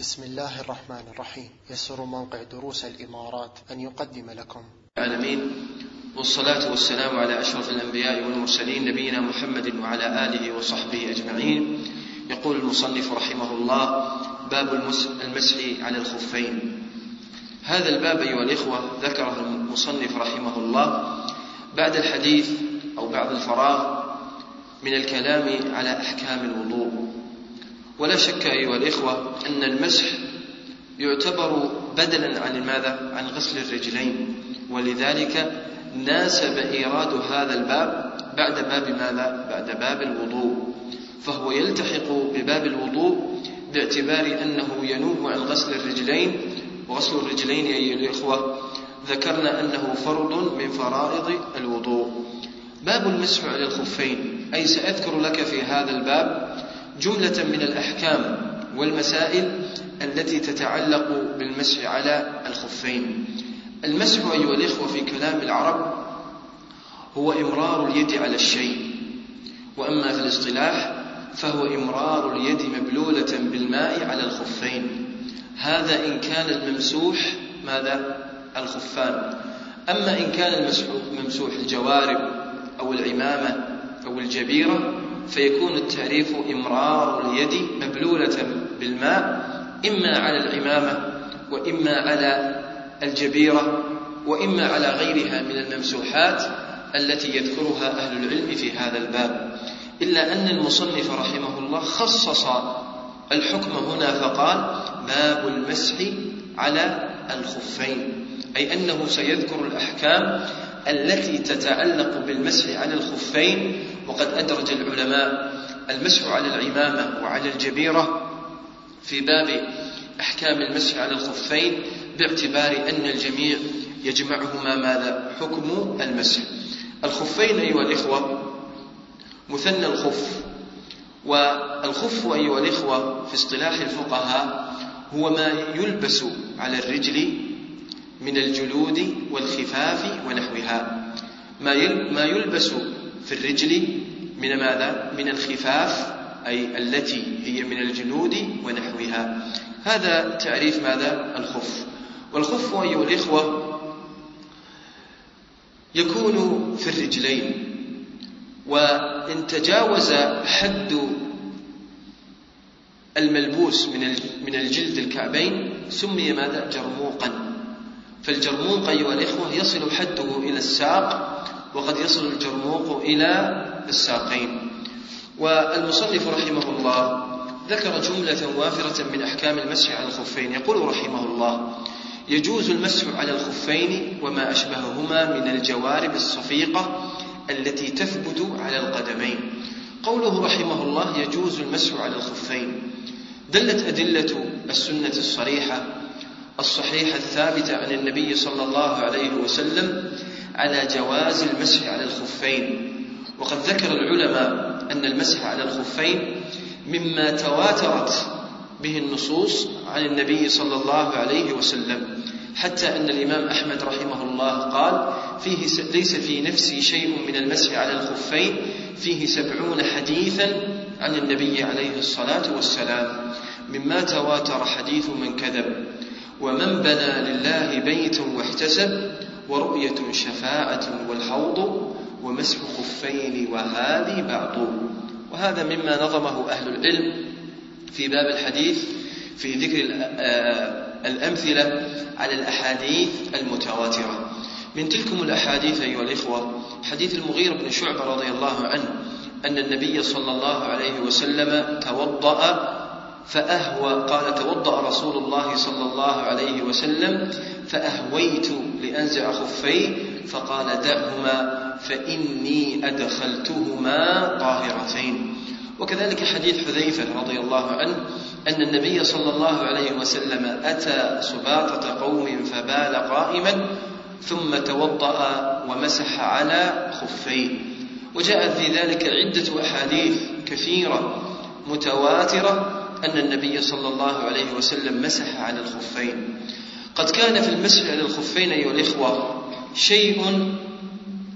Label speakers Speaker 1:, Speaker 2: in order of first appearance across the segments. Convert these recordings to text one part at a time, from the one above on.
Speaker 1: بسم الله الرحمن الرحيم. يسر موقع دروس الإمارات أن يقدم لكم.
Speaker 2: العالمين والصلاة والسلام على أشرف الأنبياء والمرسلين نبينا محمد وعلى آله وصحبه أجمعين. يقول المصنف رحمه الله باب المسح على الخفين. هذا الباب أيها الإخوة ذكره المصنف رحمه الله بعد الحديث أو بعد الفراغ من الكلام على أحكام الوضوء. ولا شك أيها الإخوة أن المسح يعتبر بدلا عن ماذا؟ عن غسل الرجلين. ولذلك ناسب إيراد هذا الباب بعد باب ماذا؟ بعد باب الوضوء. فهو يلتحق بباب الوضوء باعتبار أنه ينوب عن غسل الرجلين. وغسل الرجلين أيها الإخوة ذكرنا أنه فرض من فرائض الوضوء. باب المسح على الخفين. أي سأذكر لك في هذا الباب جملة من الأحكام والمسائل التي تتعلق بالمسح على الخفين. المسح أيها الإخوة في كلام العرب هو إمرار اليد على الشيء وأما في الاصطلاح فهو إمرار اليد مبلولة بالماء على الخفين. هذا إن كان الممسوح ماذا؟ الخفان. أما إن كان الممسوح الجوارب أو العمامة أو الجبيرة فيكون التعريف إمرار اليد مبلولة بالماء إما على العمامة وإما على الجبيرة وإما على غيرها من الممسوحات التي يذكرها أهل العلم في هذا الباب. إلا أن المصنف رحمه الله خصص الحكم هنا فقال باب المسح على الخفين أي أنه سيذكر الأحكام التي تتعلق بالمسح على الخفين وقد أدرج العلماء المسح على العمامة وعلى الجبيرة في باب أحكام المسح على الخفين باعتبار أن الجميع يجمعهما ماذا؟ حكم المسح. الخفين أيها الإخوة مثنى الخف. والخف أيها الإخوة في اصطلاح الفقهاء هو ما يلبس على الرجل من الجلود والخفاف ونحوها. ما يلبس في الرجل من ماذا؟ من الخفاف أي التي هي من الجلود ونحوها هذا تعريف ماذا؟ الخف والخف أيها الإخوة يكون في الرجلين وإن تجاوز حد الملبوس من من الجلد الكعبين سمي ماذا؟ جرموقا فالجرموق أيها الإخوة يصل حده إلى الساق وقد يصل الجرموق إلى الساقين. والمصنف رحمه الله ذكر جملة وافرة من أحكام المسح على الخفين. يقول رحمه الله يجوز المسح على الخفين وما أشبههما من الجوارب الصفيقة التي تثبت على القدمين. قوله رحمه الله يجوز المسح على الخفين. دلت أدلة السنة الصريحة الصحيحة الثابتة عن النبي صلى الله عليه وسلم على جواز المسح على الخفين. وقد ذكر العلماء أن المسح على الخفين مما تواترت به النصوص عن النبي صلى الله عليه وسلم حتى أن الإمام أحمد رحمه الله قال فيه ليس في نفسي شيء من المسح على الخفين فيه سبعون حديثا عن النبي عليه الصلاة والسلام مما تواتر حديث من كذب ومن بنى لله بيتا واحتسب ورؤية شفاعة والحوض ومسح خفين وهذه بعض. وهذا مما نظمه أهل العلم في باب الحديث في ذكر آه، الأمثلة على الأحاديث المتواترة. من تلكم الأحاديث أيها الإخوة حديث المغير بن شعبة رضي الله عنه أن النبي صلى الله عليه وسلم توضأ فأهوى قال توضأ رسول الله صلى الله عليه وسلم فأهويت لأنزع خفي فقال دعهما فإني أدخلتهما طاهرتين. وكذلك حديث حذيفة رضي الله عنه أن النبي صلى الله عليه وسلم أتى سباطة قوم فبال قائما ثم توضأ ومسح على خفيه وجاءت في ذلك عدة أحاديث كثيرة متواترة أن النبي صلى الله عليه وسلم مسح على الخفين. قد كان في المسح على الخفين أيها الإخوة شيء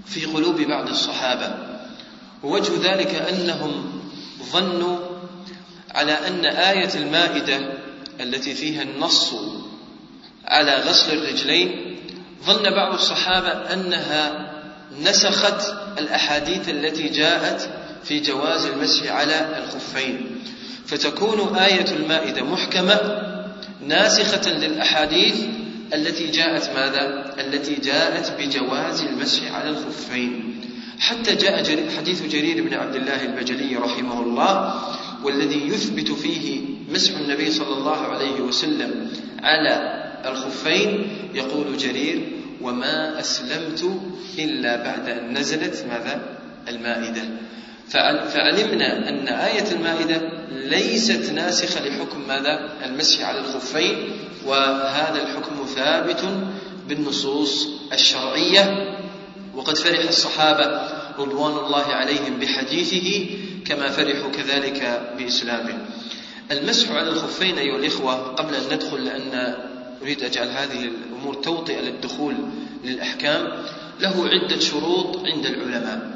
Speaker 2: في قلوب بعض الصحابة ووجه ذلك أنهم ظنوا على أن آية المائدة التي فيها النص على غسل الرجلين ظن بعض الصحابة أنها نسخت الأحاديث التي جاءت في جواز المسح على الخفين فتكون آية المائدة محكمة ناسخة للأحاديث التي جاءت ماذا؟ التي جاءت بجواز المسح على الخفين. حتى جاء حديث جرير بن عبد الله البجلي رحمه الله والذي يثبت فيه مسح النبي صلى الله عليه وسلم على الخفين. يقول جرير وما أسلمت إلا بعد أن نزلت ماذا؟ المائدة. فعلمنا أن آية المائدة ليست ناسخة لحكم ماذا؟ المسح على الخفين وهذا الحكم ثابت بالنصوص الشرعية. وقد فرح الصحابة رضوان الله عليهم بحديثه كما فرحوا كذلك بإسلامه. المسح على الخفين أيها الإخوة قبل أن ندخل لأن أريد أجعل هذه الأمور توطئة للدخول للأحكام له عدة شروط عند العلماء.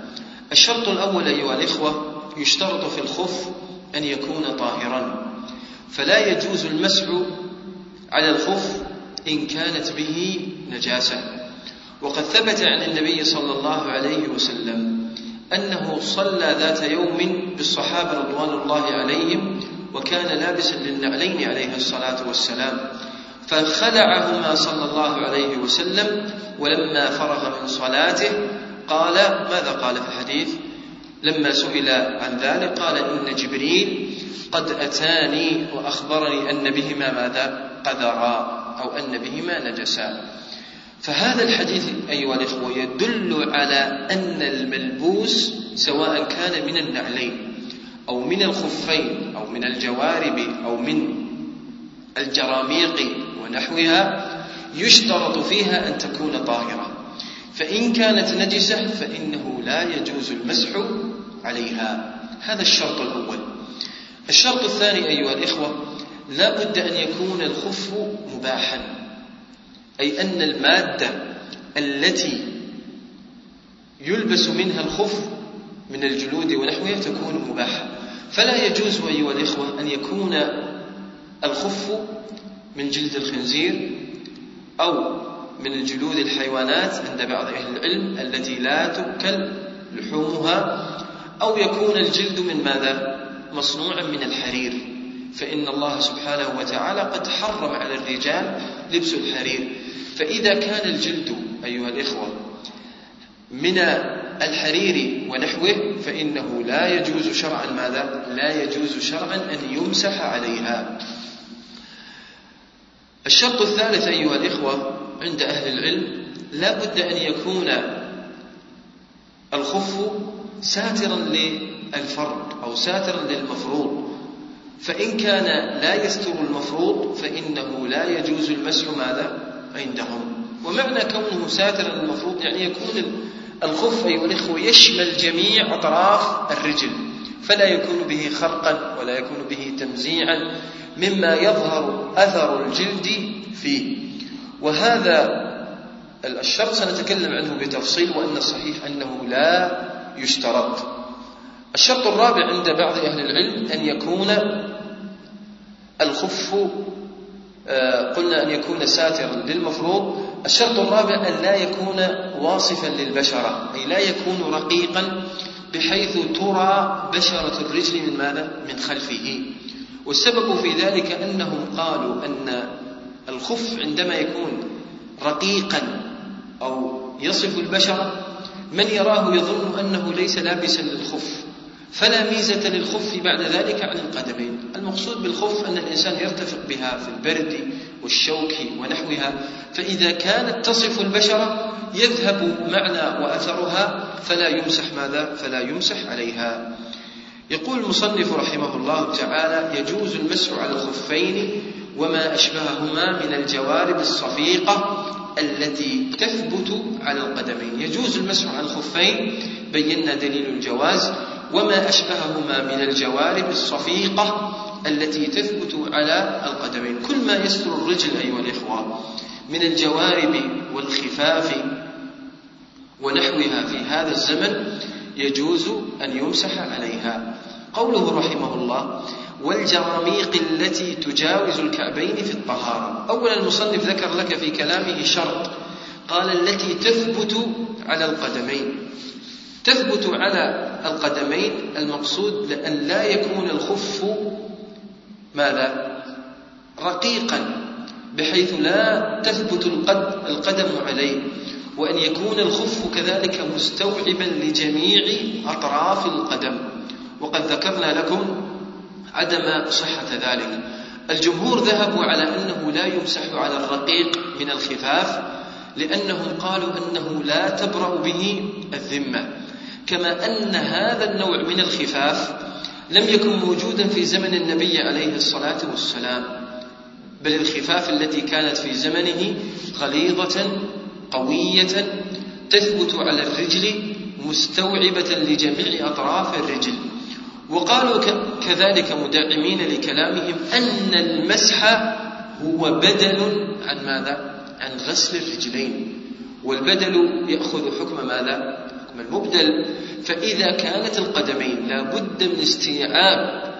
Speaker 2: الشرط الأول أيها الإخوة يشترط في الخف أن يكون طاهرا. فلا يجوز المسح على الخف إن كانت به نجاسة. وقد ثبت عن النبي صلى الله عليه وسلم أنه صلى ذات يوم بالصحابة رضوان الله عليهم وكان لابسا للنعلين عليه الصلاة والسلام. فخلعهما صلى الله عليه وسلم ولما فرغ من صلاته قال ماذا قال في الحديث؟ لما سئل عن ذلك قال إن جبريل قد أتاني وأخبرني أن بهما ماذا؟ قذرا أو أن بهما نجسا. فهذا الحديث أيها الإخوة يدل على أن الملبوس سواء كان من النعلين أو من الخفين أو من الجوارب أو من الجراميق ونحوها يشترط فيها أن تكون طاهرة. فإن كانت نجسة فإنه لا يجوز المسح عليها. هذا الشرط الأول. الشرط الثاني أيها الإخوة لا بد أن يكون الخف مباحا. أي أن المادة التي يلبس منها الخف من الجلود ونحوها تكون مباحة. فلا يجوز أيها الإخوة أن يكون الخف من جلد الخنزير أو من الجلود الحيوانات عند بعض أهل العلم التي لا تؤكل لحومها أو يكون الجلد من ماذا؟ مصنوعا من الحرير فإن الله سبحانه وتعالى قد حرم على الرجال لبس الحرير فإذا كان الجلد أيها الإخوة من الحرير ونحوه فإنه لا يجوز شرعا ماذا؟ لا يجوز شرعا أن يمسح عليها الشرط الثالث أيها الإخوة عند أهل العلم لا بد أن يكون الخف ساترا للفرد أو ساترا للمفروض. فإن كان لا يستر المفروض فإنه لا يجوز المسح ماذا؟ عندهم. ومعنى كونه ساترا للمفروض يعني يكون الخف أيها الإخوة يشمل جميع أطراف الرجل. فلا يكون به خرقا ولا يكون به تمزيعا مما يظهر أثر الجلد فيه. وهذا الشرط سنتكلم عنه بتفصيل وأن الصحيح أنه لا يشترط. الشرط الرابع عند بعض أهل العلم أن يكون الخف آه، قلنا أن يكون ساترا للمفروض. الشرط الرابع أن لا يكون واصفا للبشرة أي لا يكون رقيقا بحيث ترى بشرة الرجل من ماذا؟ من خلفه. والسبب في ذلك أنهم قالوا أن الخف عندما يكون رقيقا أو يصف البشرة من يراه يظن أنه ليس لابسا للخف. فلا ميزة للخف بعد ذلك عن القدمين. المقصود بالخف أن الإنسان يرتفق بها في البرد والشوك ونحوها. فإذا كانت تصف البشرة يذهب معنى وأثرها فلا يمسح ماذا؟ فلا يمسح عليها. يقول المصنف رحمه الله تعالى يجوز المسح على الخفين وما أشبههما من الجوارب الصفيقة التي تثبت على القدمين. يجوز المسح على الخفين بينا دليل الجواز. وما أشبههما من الجوارب الصفيقة التي تثبت على القدمين. كل ما يستر الرجل أيها الإخوة من الجوارب والخفاف ونحوها في هذا الزمن يجوز أن يمسح عليها. قوله رحمه الله والجراميق التي تجاوز الكعبين في الطهارة. أولا المصنف ذكر لك في كلامه شرط. قال التي تثبت على القدمين. تثبت على القدمين المقصود لأن لا يكون الخف ماذا؟ رقيقا بحيث لا تثبت القدم عليه. وأن يكون الخف كذلك مستوعبا لجميع أطراف القدم. وقد ذكرنا لكم عدم صحة ذلك. الجمهور ذهبوا على أنه لا يمسح على الرقيق من الخفاف لأنهم قالوا أنه لا تبرأ به الذمة. كما أن هذا النوع من الخفاف لم يكن موجودا في زمن النبي عليه الصلاة والسلام بل الخفاف التي كانت في زمنه غليظة قوية تثبت على الرجل مستوعبة لجميع أطراف الرجل. وقالوا كذلك مدعمين لكلامهم أن المسح هو بدل عن ماذا؟ عن غسل الرجلين والبدل يأخذ حكم ماذا؟ حكم المبدل فإذا كانت القدمين لا بد من استيعاب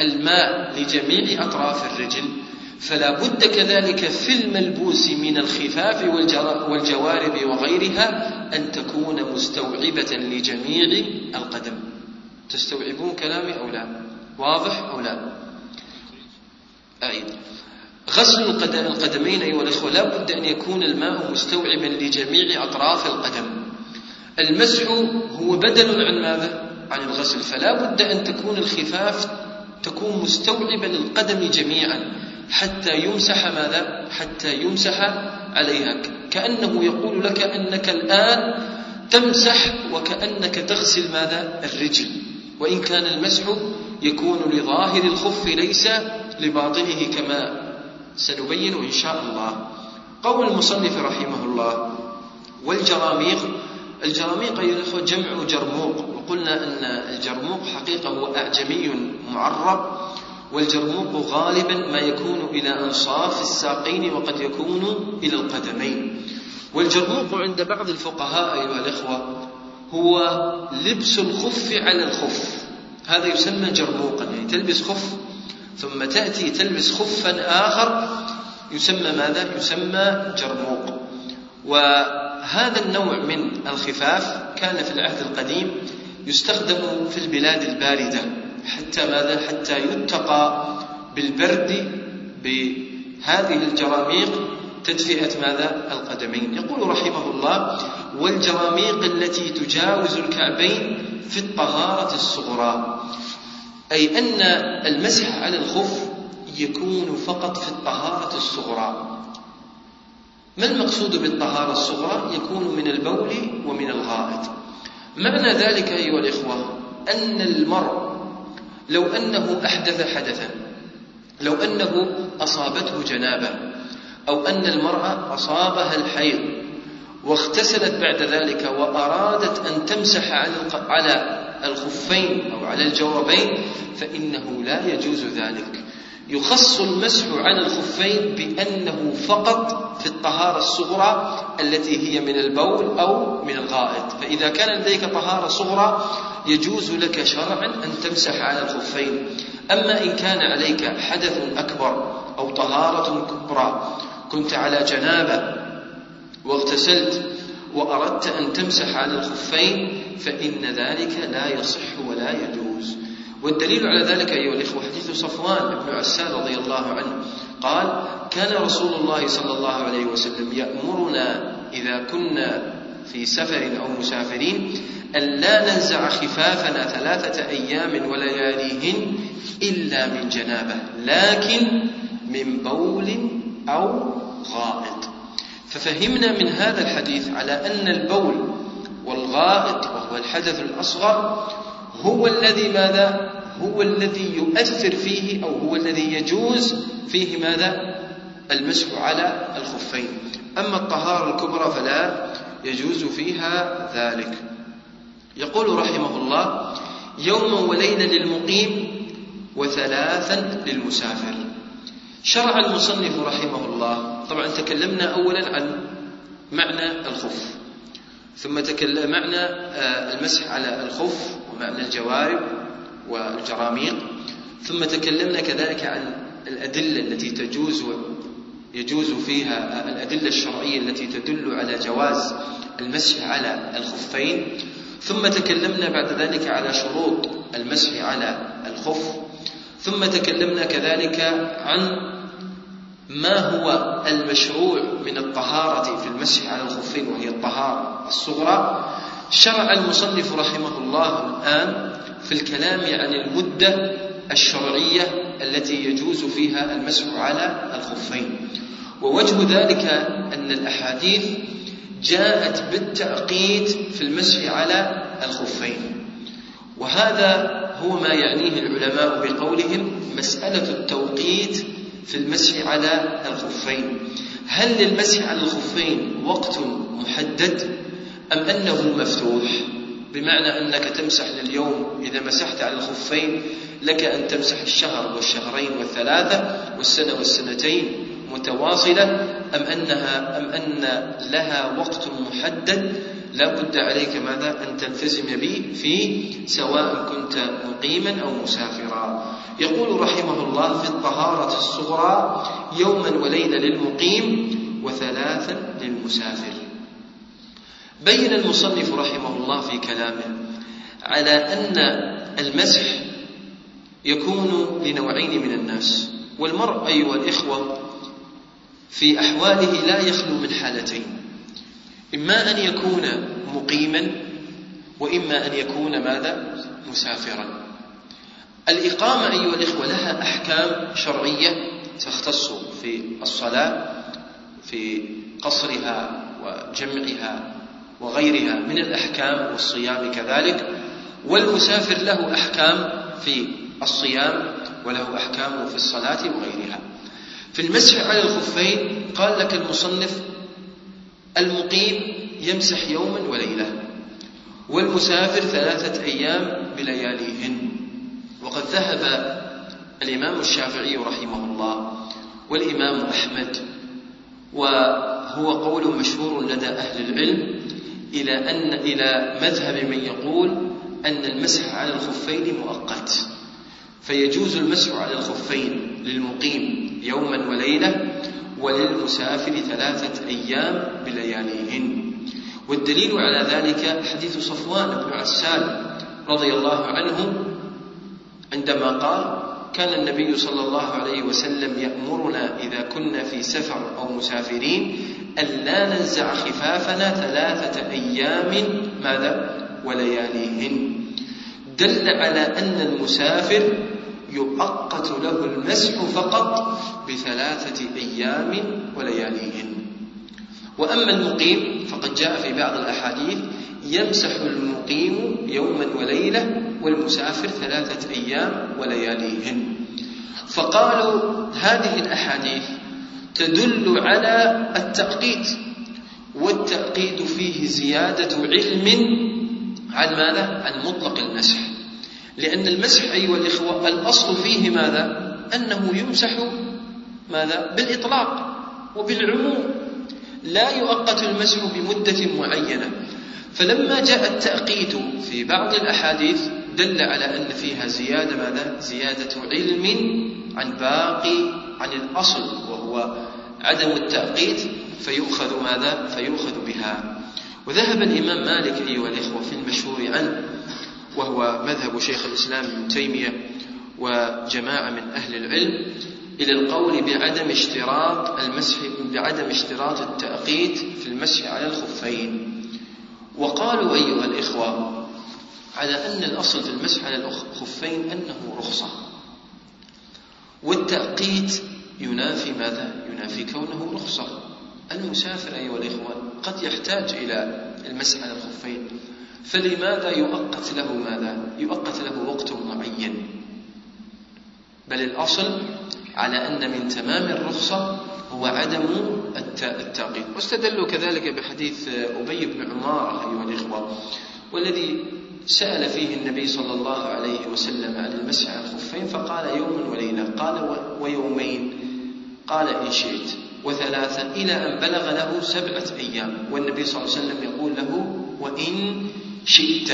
Speaker 2: الماء لجميع أطراف الرجل فلا بد كذلك في الملبوس من الخفاف والجوارب وغيرها أن تكون مستوعبة لجميع القدم تستوعبون كلامي أو لا؟ واضح أو لا؟ أعيد. غسل القدم القدمين أيها الأخوة لا بد أن يكون الماء مستوعبا لجميع أطراف القدم. المسح هو بدل عن ماذا؟ عن الغسل. فلا بد أن تكون الخفاف تكون مستوعبا للقدم جميعا حتى يمسح ماذا؟ حتى يمسح عليها. كأنه يقول لك أنك الآن تمسح وكأنك تغسل ماذا؟ الرجل. وإن كان المسح يكون لظاهر الخف ليس لباطنه كما سنبين إن شاء الله. قول المصنف رحمه الله والجراميق الجراميق أيها الأخوة جمع جرموق وقلنا أن الجرموق حقيقة هو أعجمي معرب والجرموق غالبا ما يكون إلى أنصاف الساقين وقد يكون إلى القدمين. والجرموق عند بعض الفقهاء أيها الإخوة هو لبس الخف على الخف هذا يسمى جرموقا يعني تلبس خف ثم تأتي تلبس خفا آخر يسمى ماذا؟ يسمى جرموق وهذا النوع من الخفاف كان في العهد القديم يستخدم في البلاد الباردة حتى ماذا؟ حتى يتقى بالبرد بهذه الجراميق تدفئة ماذا؟ القدمين يقول رحمه الله والجراميق التي تجاوز الكعبين في الطهارة الصغرى. أي أن المسح على الخف يكون فقط في الطهارة الصغرى. ما المقصود بالطهارة الصغرى؟ يكون من البول ومن الغائط. معنى ذلك أيها الإخوة أن المرء لو أنه أحدث حدثا لو أنه أصابته جنابة أو أن المرأة أصابها الحيض واغتسلت بعد ذلك وأرادت أن تمسح على الخفين أو على الجوربين فإنه لا يجوز ذلك. يخص المسح على الخفين بأنه فقط في الطهارة الصغرى التي هي من البول أو من الغائط. فإذا كان لديك طهارة صغرى يجوز لك شرعا أن تمسح على الخفين. أما إن كان عليك حدث أكبر أو طهارة كبرى كنت على جنابة واغتسلت وأردت أن تمسح على الخفين فإن ذلك لا يصح ولا يجوز. والدليل على ذلك أيها الإخوة حديث صفوان بن عسال رضي الله عنه. قال كان رسول الله صلى الله عليه وسلم يأمرنا إذا كنا في سفر أو مسافرين أن لا ننزع خفافنا ثلاثة أيام ولياليهن إلا من جنابة لكن من بول أو غائط. ففهمنا من هذا الحديث على أن البول والغائط وهو الحدث الأصغر هو الذي ماذا؟ هو الذي يؤثر فيه أو هو الذي يجوز فيه ماذا؟ المسح على الخفين. أما الطهارة الكبرى فلا يجوز فيها ذلك. يقول رحمه الله يوما وليلا للمقيم وثلاثا للمسافر. شرع المصنف رحمه الله طبعا تكلمنا اولا عن معنى الخف ثم تكلمنا آه، المسح على الخف ومعنى الجوارب والجراميق. ثم تكلمنا كذلك عن الأدلة التي تجوز يجوز فيها الأدلة الشرعية التي تدل على جواز المسح على الخفين. ثم تكلمنا بعد ذلك على شروط المسح على الخف ثم تكلمنا كذلك عن ما هو المشروع من الطهارة في المسح على الخفين وهي الطهارة الصغرى؟ شرع المصنف رحمه الله الآن في الكلام عن المدة الشرعية التي يجوز فيها المسح على الخفين. ووجه ذلك أن الأحاديث جاءت بالتعقيد في المسح على الخفين. وهذا هو ما يعنيه العلماء بقولهم مسألة التوقيت في المسح على الخفين. هل للمسح على الخفين وقت محدد أم أنه مفتوح؟ بمعنى أنك تمسح لليوم إذا مسحت على الخفين لك أن تمسح الشهر والشهرين والثلاثة والسنة والسنتين متواصلة أم أنها أم أن لها وقت محدد لا بد عليك ماذا؟ أن تلتزم به فيه سواء كنت مقيما أو مسافرا. يقول رحمه الله في الطهارة الصغرى يوما وليلة للمقيم وثلاثا للمسافر. بين المصنف رحمه الله في كلامه على أن المسح يكون لنوعين من الناس. والمرء أيها الإخوة في أحواله لا يخلو من حالتين. إما أن يكون مقيما وإما أن يكون ماذا؟ مسافرا. الإقامة أيها الإخوة لها أحكام شرعية تختص في الصلاة في قصرها وجمعها وغيرها من الأحكام والصيام كذلك. والمسافر له أحكام في الصيام وله أحكام في الصلاة وغيرها. في المسح على الخفين قال لك المصنف المقيم يمسح يوما وليلة والمسافر ثلاثة أيام بلياليهن. وقد ذهب الإمام الشافعي رحمه الله والإمام أحمد وهو قول مشهور لدى أهل العلم إلى أن إلى مذهب من يقول أن المسح على الخفين مؤقت. فيجوز المسح على الخفين للمقيم يوما وليلة وللمسافر ثلاثة أيام بلياليهن والدليل على ذلك حديث صفوان بن عسال رضي الله عنه عندما قال كان النبي صلى الله عليه وسلم يأمرنا إذا كنا في سفر أو مسافرين ألا ننزع خفافنا ثلاثة أيام ماذا؟ ولياليهن دل على أن المسافر يؤقت له المسح فقط بثلاثة أيام ولياليهن. وأما المقيم فقد جاء في بعض الأحاديث يمسح المقيم يوما وليلة والمسافر ثلاثة أيام ولياليهن. فقالوا هذه الأحاديث تدل على التأقيت والتأقيد فيه زيادة علم عن ماذا؟ عن مطلق المسح. لأن المسح أيها الإخوة الأصل فيه ماذا؟ أنه يمسح ماذا؟ بالإطلاق وبالعموم لا يؤقت المسح بمدة معينة فلما جاء التأقيت في بعض الأحاديث دل على أن فيها زيادة ماذا؟ زيادة علم عن باقي عن الأصل وهو عدم التأقيت فيؤخذ ماذا؟ فيؤخذ بها وذهب الإمام مالك أيها الإخوة في المشهور عنه وهو مذهب شيخ الإسلام ابن تيمية وجماعة من أهل العلم إلى القول بعدم اشتراط المسح بعدم اشتراط التأقيت في المسح على الخفين. وقالوا أيها الإخوة على أن الأصل في المسح على الخفين أنه رخصة. والتأقيت ينافي ماذا؟ ينافي كونه رخصة. المسافر أيها الإخوة قد يحتاج إلى المسح على الخفين. فلماذا يؤقت له ماذا؟ يؤقت له وقت معين. بل الأصل على أن من تمام الرخصة هو عدم التأقيت واستدلوا كذلك بحديث أبي بن عمار أيها الإخوة والذي سأل فيه النبي صلى الله عليه وسلم عن المسح على الخفين فقال يوم وليلة قال ويومين. قال إن شئت. وثلاثا إلى أن بلغ له سبعة أيام. والنبي صلى الله عليه وسلم يقول له وإن شئت.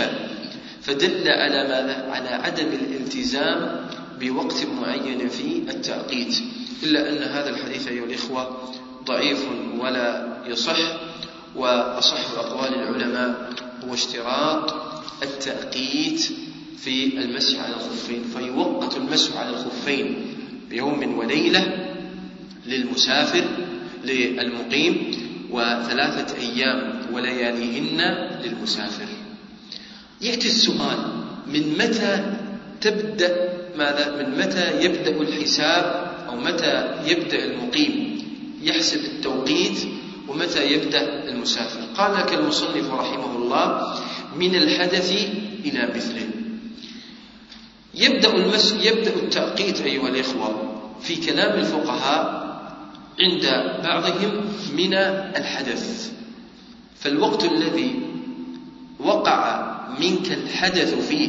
Speaker 2: فدل على ماذا؟ على عدم الالتزام بوقت معين في التأقيت إلا أن هذا الحديث أيها الإخوة ضعيف ولا يصح وأصح أقوال العلماء هو اشتراط التأقيت في المسح على الخفين. فيوقت المسح على الخفين بيوم وليلة للمسافر للمقيم وثلاثة أيام ولياليهن للمسافر. يأتي السؤال من متى تبدأ ماذا؟ من متى يبدأ الحساب أو متى يبدأ المقيم؟ يحسب التوقيت ومتى يبدأ المسافر. قال لك المصنف رحمه الله من الحدث إلى مثله. يبدأ المس يبدأ التأقيت أيها الإخوة في كلام الفقهاء عند بعضهم من الحدث. فالوقت الذي وقع منك الحدث فيه.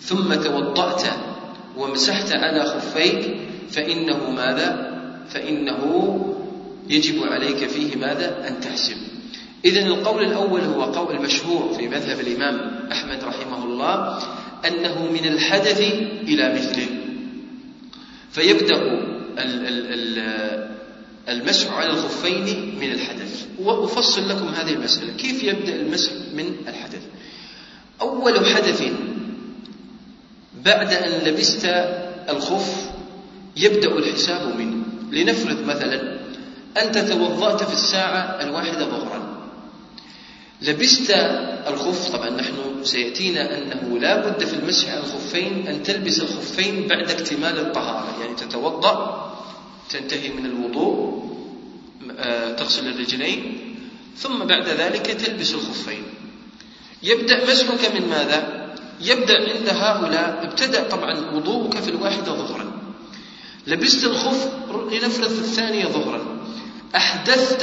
Speaker 2: ثم توضأت ومسحت على خفيك فإنه ماذا؟ فإنه يجب عليك فيه ماذا؟ أن تحسب. إذا القول الأول هو قول المشهور في مذهب الإمام أحمد رحمه الله أنه من الحدث إلى مثله. فيبدأ المسح على الخفين من الحدث. وأفصل لكم هذه المسألة. كيف يبدأ المسح من الحدث؟ أول حدث بعد أن لبست الخف يبدأ الحساب منه. لنفرض مثلا أنت توضأت في الساعة الواحدة ظهرا. لبست الخف طبعا نحن سيأتينا أنه لا بد في المسح على الخفين أن تلبس الخفين بعد اكتمال الطهارة. يعني تتوضأ تنتهي من الوضوء آه، تغسل الرجلين ثم بعد ذلك تلبس الخفين. يبدأ مسحك من ماذا؟ يبدأ عند هؤلاء ابتدأ طبعا وضوءك في الواحدة ظهرا لبست الخف لنفرض في الثانية ظهرا أحدثت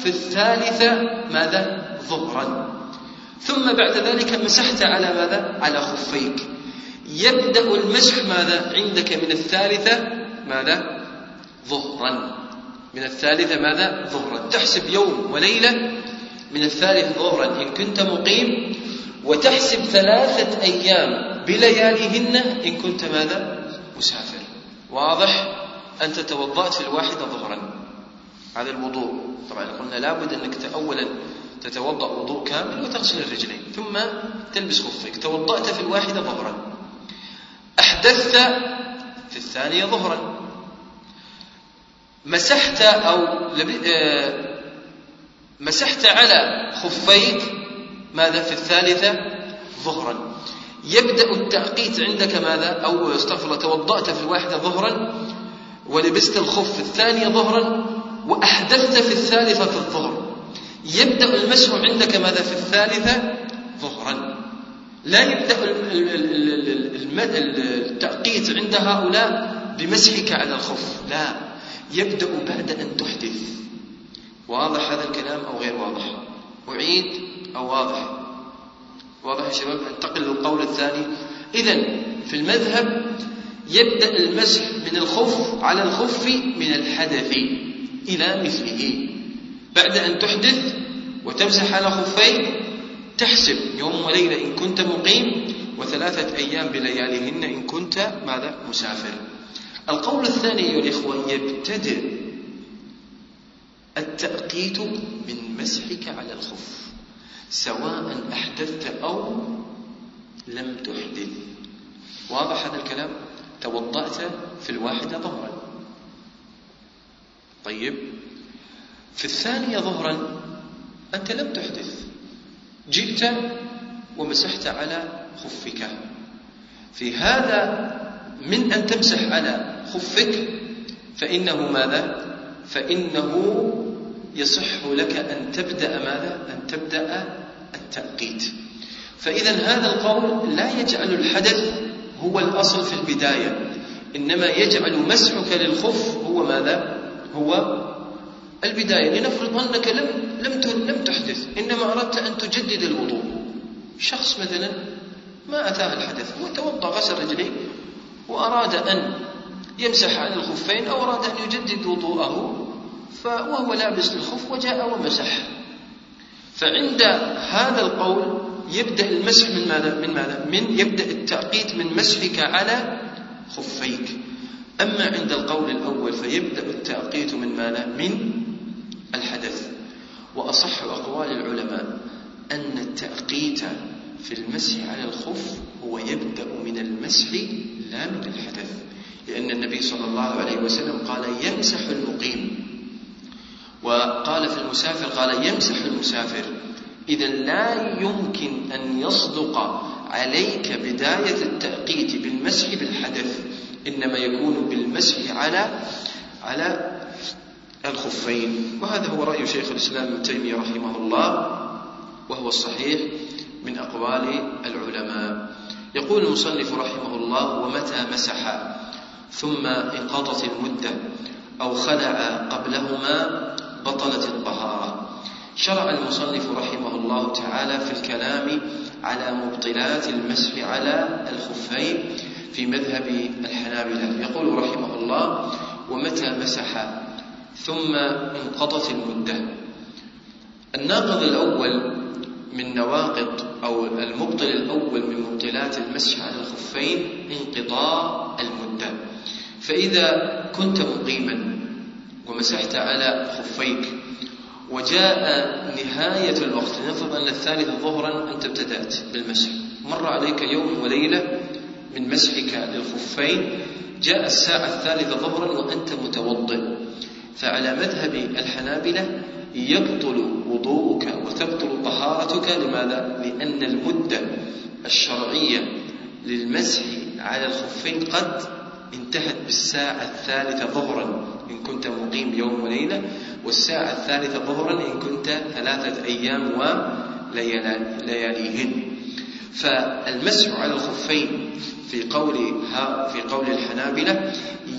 Speaker 2: في الثالثة ماذا؟ ظهرا ثم بعد ذلك مسحت على ماذا؟ على خفيك يبدأ المسح ماذا؟ عندك من الثالثة ماذا؟ ظهرا من الثالثة ماذا؟ ظهرا تحسب يوم وليلة من الثالث ظهرا إن كنت مقيم وتحسب ثلاثة أيام بلياليهن إن كنت ماذا؟ مسافر. واضح؟ أنت توضأت في الواحدة ظهرا هذا الوضوء. طبعا قلنا لابد أنك أولا تتوضأ وضوء كامل وتغسل الرجلين ثم تلبس خفك توضأت في الواحدة ظهرا. أحدثت في الثانية ظهرا. مسحت أو آه، مسحت على خفيك ماذا في الثالثة؟ ظهرا. يبدأ التأقيت عندك ماذا؟ أو استغفر توضأت في الواحدة ظهرا ولبست الخف في الثانية ظهرا وأحدثت في الثالثة في الظهر. يبدأ المسح عندك ماذا في الثالثة؟ ظهرا. لا يبدأ التأقيت عند هؤلاء بمسحك على الخف لا. يبدأ بعد أن تحدث. واضح هذا الكلام أو غير واضح؟ أعيد أو واضح؟ واضح يا شباب؟ أنتقل للقول الثاني. إذا في المذهب يبدأ المسح من الخف على الخف من الحدث إلى مثله. بعد أن تحدث وتمسح على خفيك تحسب يوم وليلة إن كنت مقيم وثلاثة أيام بلياليهن إن كنت ماذا؟ مسافر. القول الثاني أيها الإخوة يبتدئ التأقيت من مسحك على الخف سواء أحدثت أو لم تحدث. واضح هذا الكلام؟ توضأت في الواحدة ظهرا. طيب. في الثانية ظهرا أنت لم تحدث. جئت ومسحت على خفك. في هذا من أن تمسح على خفك فإنه ماذا؟ فإنه يصح لك أن تبدأ ماذا؟ أن تبدأ التأقيت. فإذا هذا القول لا يجعل الحدث هو الأصل في البداية. إنما يجعل مسحك للخف هو ماذا؟ هو البداية. لنفرض أنك لم لم لم تحدث. إنما أردت أن تجدد الوضوء. شخص مثلا ما أتاه الحدث وتوضأ غسل رجليه وأراد أن يمسح عن الخفين أو أراد أن يجدد وضوءه. وهو لابس الخف وجاء ومسح فعند هذا القول يبدأ المسح من ماذا؟ من ماذا؟ من يبدأ التأقيت من مسحك على خفيك أما عند القول الأول فيبدأ التأقيت من ماذا؟ من الحدث وأصح أقوال العلماء أن التأقيت في المسح على الخف هو يبدأ من المسح لا من الحدث لأن النبي صلى الله عليه وسلم قال يمسح المقيم وقال في المسافر قال يمسح المسافر. إذا لا يمكن أن يصدق عليك بداية التأقيت بالمسح بالحدث إنما يكون بالمسح على على الخفين. وهذا هو رأي شيخ الإسلام ابن تيمية رحمه الله وهو الصحيح من أقوال العلماء. يقول المصنف رحمه الله ومتى مسح؟ ثم انقضت المدة أو خلع قبلهما بطلت الطهارة. شرع المصنف رحمه الله تعالى في الكلام على مبطلات المسح على الخفين في مذهب الحنابلة. يقول رحمه الله ومتى مسح؟ ثم انقضت المدة. الناقض الأول من نواقض أو المبطل الأول من مبطلات المسح على الخفين انقضاء المدة. فإذا كنت مقيما ومسحت على خفيك. وجاء نهاية الوقت. نفرض أن الثالث ظهرا أنت ابتدأت بالمسح. مر عليك يوم وليلة من مسحك للخفين. جاء الساعة الثالثة ظهرا وأنت متوضئ. فعلى مذهب الحنابلة يبطل وضوءك وتبطل طهارتك. لماذا؟ لأن المدة الشرعية للمسح على الخفين قد انتهت بالساعة الثالثة ظهرا إن كنت مقيم يوم وليلة والساعة الثالثة ظهرا إن كنت ثلاثة أيام ولياليهن فالمسح على الخفين في قول في قول الحنابلة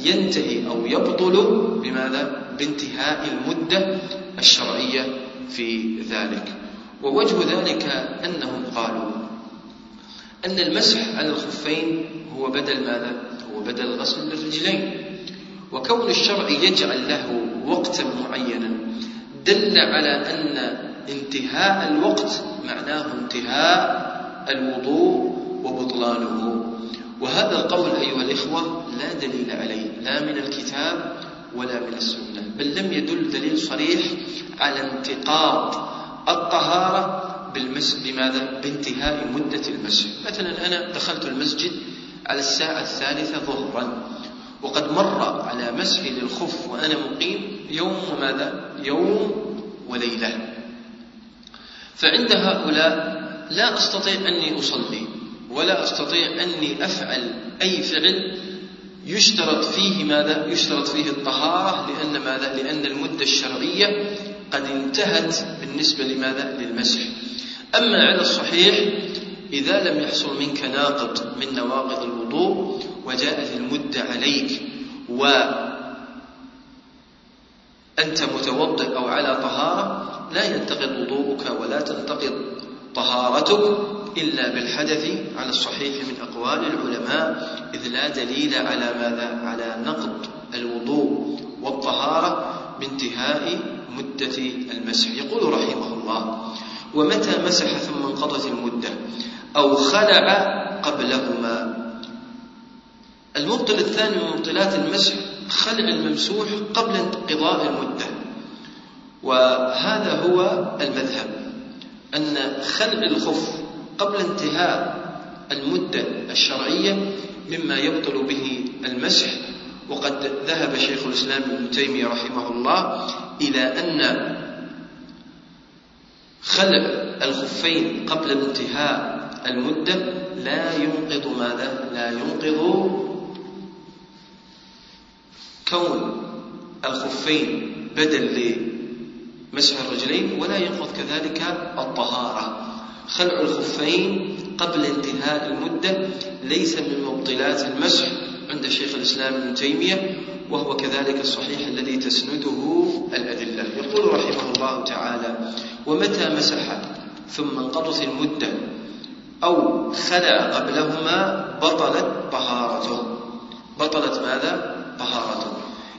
Speaker 2: ينتهي أو يبطل بماذا؟ بانتهاء المدة الشرعية في ذلك ووجه ذلك أنهم قالوا أن المسح على الخفين هو بدل ماذا؟ هو بدل غسل الرجلين وكون الشرع يجعل له وقتا معينا دل على أن انتهاء الوقت معناه انتهاء الوضوء وبطلانه. وهذا القول أيها الإخوة لا دليل عليه لا من الكتاب ولا من السنة بل لم يدل دليل صريح على انتقاض الطهارة بالمس بماذا؟ بانتهاء مدة المسح مثلا أنا دخلت المسجد على الساعة الثالثة ظهرا وقد مر على مسحي للخف وأنا مقيم يوم وماذا؟ يوم وليلة فعند هؤلاء لا أستطيع أني أصلي ولا أستطيع أني أفعل أي فعل يشترط فيه ماذا؟ يشترط فيه الطهارة لأن ماذا؟ لأن المدة الشرعية قد انتهت بالنسبة لماذا؟ للمسح. أما على الصحيح إذا لم يحصل منك ناقض من نواقض الوضوء وجاءت المدة عليك وأنت متوضئ أو على طهارة لا ينتقض وضوءك ولا تنتقض طهارتك إلا بالحدث على الصحيح من أقوال العلماء إذ لا دليل على ماذا؟ على نقض الوضوء والطهارة بانتهاء مدة المسح. يقول رحمه الله ومتى مسح ثم انقضت المدة؟ أو خلع قبلهما. المبطل الثاني من مبطلات المسح خلع الممسوح قبل انقضاء المدة وهذا هو المذهب أن خلع الخف قبل انتهاء المدة الشرعية مما يبطل به المسح وقد ذهب شيخ الإسلام ابن تيمية رحمه الله إلى أن خلع الخفين قبل انتهاء المدة لا ينقض ماذا؟ لا ينقض كون الخفين بدل لمسح الرجلين ولا ينقض كذلك الطهارة. خلع الخفين قبل انتهاء المدة ليس من مبطلات المسح عند شيخ الإسلام ابن تيمية وهو كذلك الصحيح الذي تسنده الأدلة. يقول رحمه الله تعالى ومتى مسح ثم انقضت المدة أو خلع قبلهما بطلت طهارته؟ بطلت ماذا؟ طهارته.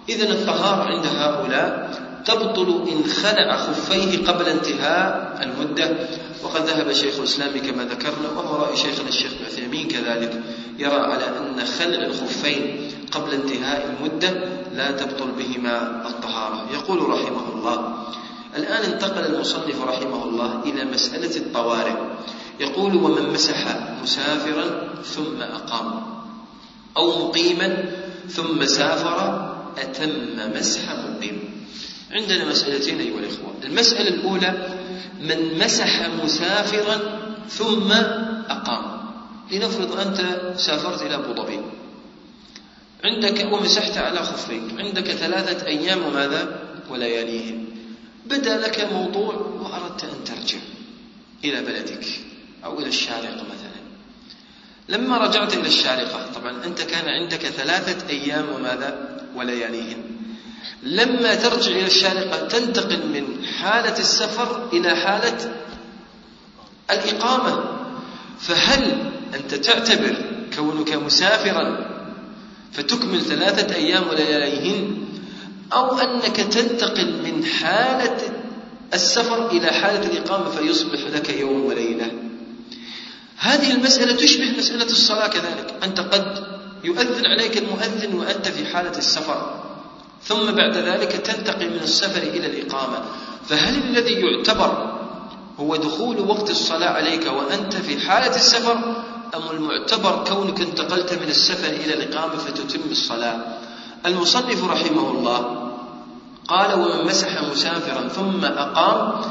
Speaker 2: إذا الطهارة عند هؤلاء تبطل إن خلع خفيه قبل انتهاء المدة. وقد ذهب شيخ الإسلام كما ذكرنا وهو رأي شيخنا الشيخ عثيمين كذلك يرى على أن خلع الخفين قبل انتهاء المدة لا تبطل بهما الطهارة. يقول رحمه الله الآن انتقل المصنف رحمه الله إلى مسألة الطوارئ. يقول ومن مسح مسافرا ثم أقام أو مقيما ثم سافر أتم مسح مقيم. عندنا مسألتين أيها الإخوة. المسألة الأولى من مسح مسافرا ثم أقام. لنفرض أنت سافرت إلى أبو ظبي. عندك ومسحت على خفيك عندك ثلاثة أيام وماذا؟ ولياليهم بدا لك موضوع وأردت أن ترجع إلى بلدك أو إلى الشارقة مثلا. لما رجعت إلى الشارقة طبعا أنت كان عندك ثلاثة أيام وماذا؟ ولياليهم. لما ترجع إلى الشارقة تنتقل من حالة السفر إلى حالة الإقامة. فهل أنت تعتبر كونك مسافرا فتكمل ثلاثة أيام ولياليهن أو أنك تنتقل من حالة السفر إلى حالة الإقامة فيصبح لك يوم وليلة؟ هذه المسألة تشبه مسألة الصلاة كذلك. أنت قد يؤذن عليك المؤذن وأنت في حالة السفر. ثم بعد ذلك تنتقل من السفر إلى الإقامة. فهل الذي يعتبر هو دخول وقت الصلاة عليك وأنت في حالة السفر أم المعتبر كونك انتقلت من السفر إلى الإقامة فتتم الصلاة؟ المصنف رحمه الله قال ومن مسح مسافرا ثم أقام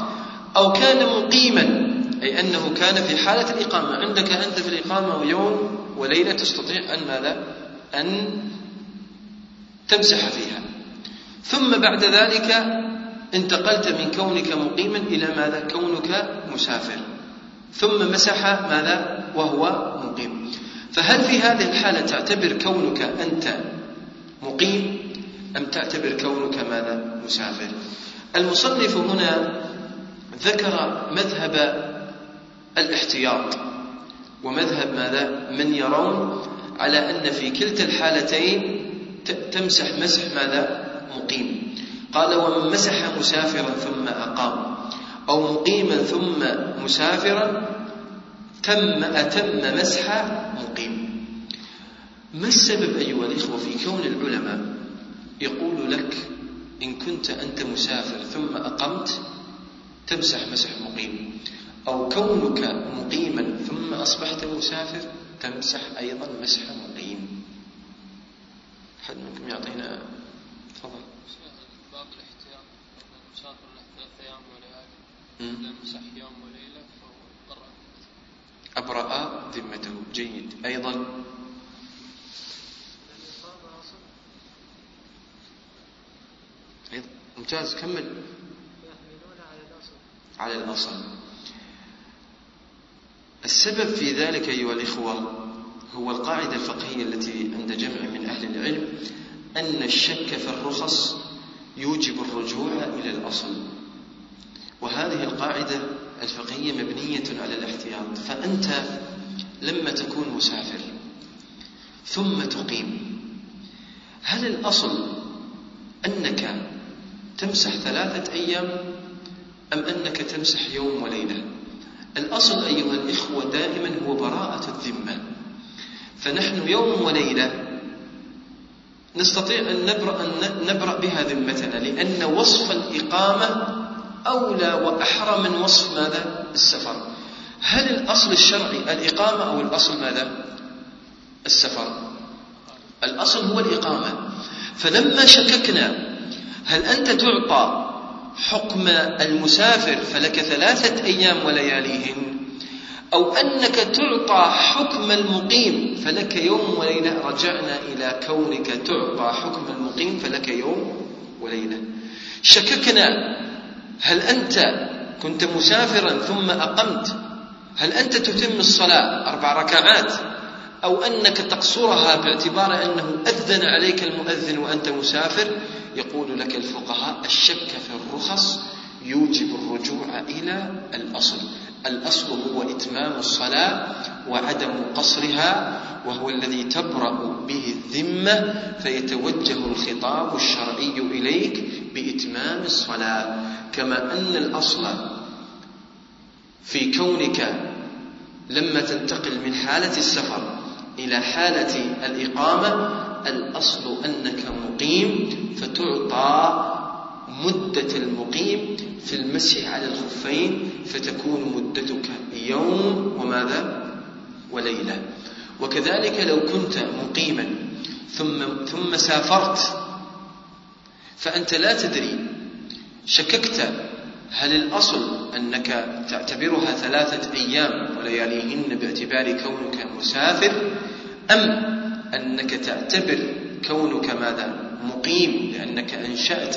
Speaker 2: أو كان مقيما أي أنه كان في حالة الإقامة. عندك أنت في الإقامة يوم وليلة تستطيع أن ماذا؟ أن تمسح فيها. ثم بعد ذلك انتقلت من كونك مقيما إلى ماذا؟ كونك مسافر. ثم مسح ماذا؟ وهو مقيم. فهل في هذه الحالة تعتبر كونك أنت مقيم أم تعتبر كونك ماذا؟ مسافر؟ المصنف هنا ذكر مذهب الاحتياط. ومذهب ماذا؟ من يرون على أن في كلتا الحالتين تمسح مسح ماذا؟ مقيم. قال ومن مسح مسافرا ثم أقام. أو مقيما ثم مسافرا تم أتم مسح مقيم. ما السبب أيها الإخوة في كون العلماء يقول لك إن كنت أنت مسافر ثم أقمت تمسح مسح مقيم؟ أو كونك مقيما ثم أصبحت مسافر تمسح أيضا مسح مقيم. حد منكم يعطينا تفضل.
Speaker 3: باب الاحتياط المسافر له ثلاث أيام وليالي لمسح يوم وليله فهو برأ
Speaker 2: أبرأ ذمته. جيد. أيضا. ممتاز. كمل.
Speaker 3: على الأصل.
Speaker 2: على الأصل. السبب في ذلك أيها الإخوة هو القاعدة الفقهية التي عند جمع من أهل العلم أن الشك في الرخص يوجب الرجوع إلى الأصل. وهذه القاعدة الفقهية مبنية على الاحتياط. فأنت لما تكون مسافر ثم تقيم هل الأصل أنك تمسح ثلاثة أيام أم أنك تمسح يوم وليلة؟ الأصل أيها الإخوة دائما هو براءة الذمة. فنحن يوم وليلة نستطيع أن نبرأ, أن نبرأ بها ذمتنا لأن وصف الإقامة أولى وأحرى من وصف ماذا؟ السفر. هل الأصل الشرعي الإقامة أو الأصل ماذا؟ السفر. الأصل هو الإقامة. فلما شككنا هل أنت تعطى حكم المسافر فلك ثلاثة أيام ولياليهن. أو أنك تعطى حكم المقيم فلك يوم وليلة. رجعنا إلى كونك تعطى حكم المقيم فلك يوم وليلة. شككنا هل أنت كنت مسافرا ثم أقمت؟ هل أنت تتم الصلاة أربع ركعات؟ أو أنك تقصرها باعتبار أنه أذن عليك المؤذن وأنت مسافر؟ يقول لك الفقهاء الشك في الرخص يوجب الرجوع إلى الأصل. الأصل هو إتمام الصلاة وعدم قصرها وهو الذي تبرأ به الذمة فيتوجه الخطاب الشرعي إليك بإتمام الصلاة. كما أن الأصل في كونك لما تنتقل من حالة السفر إلى حالة الإقامة الأصل أنك مقيم فتعطى مدة المقيم في المسح على الخفين فتكون مدتك يوم وماذا؟ وليلة. وكذلك لو كنت مقيما ثم ثم سافرت فأنت لا تدري شككت هل الأصل أنك تعتبرها ثلاثة أيام ولياليهن باعتبار كونك مسافر أم أنك تعتبر كونك ماذا؟ مقيم لأنك أنشأت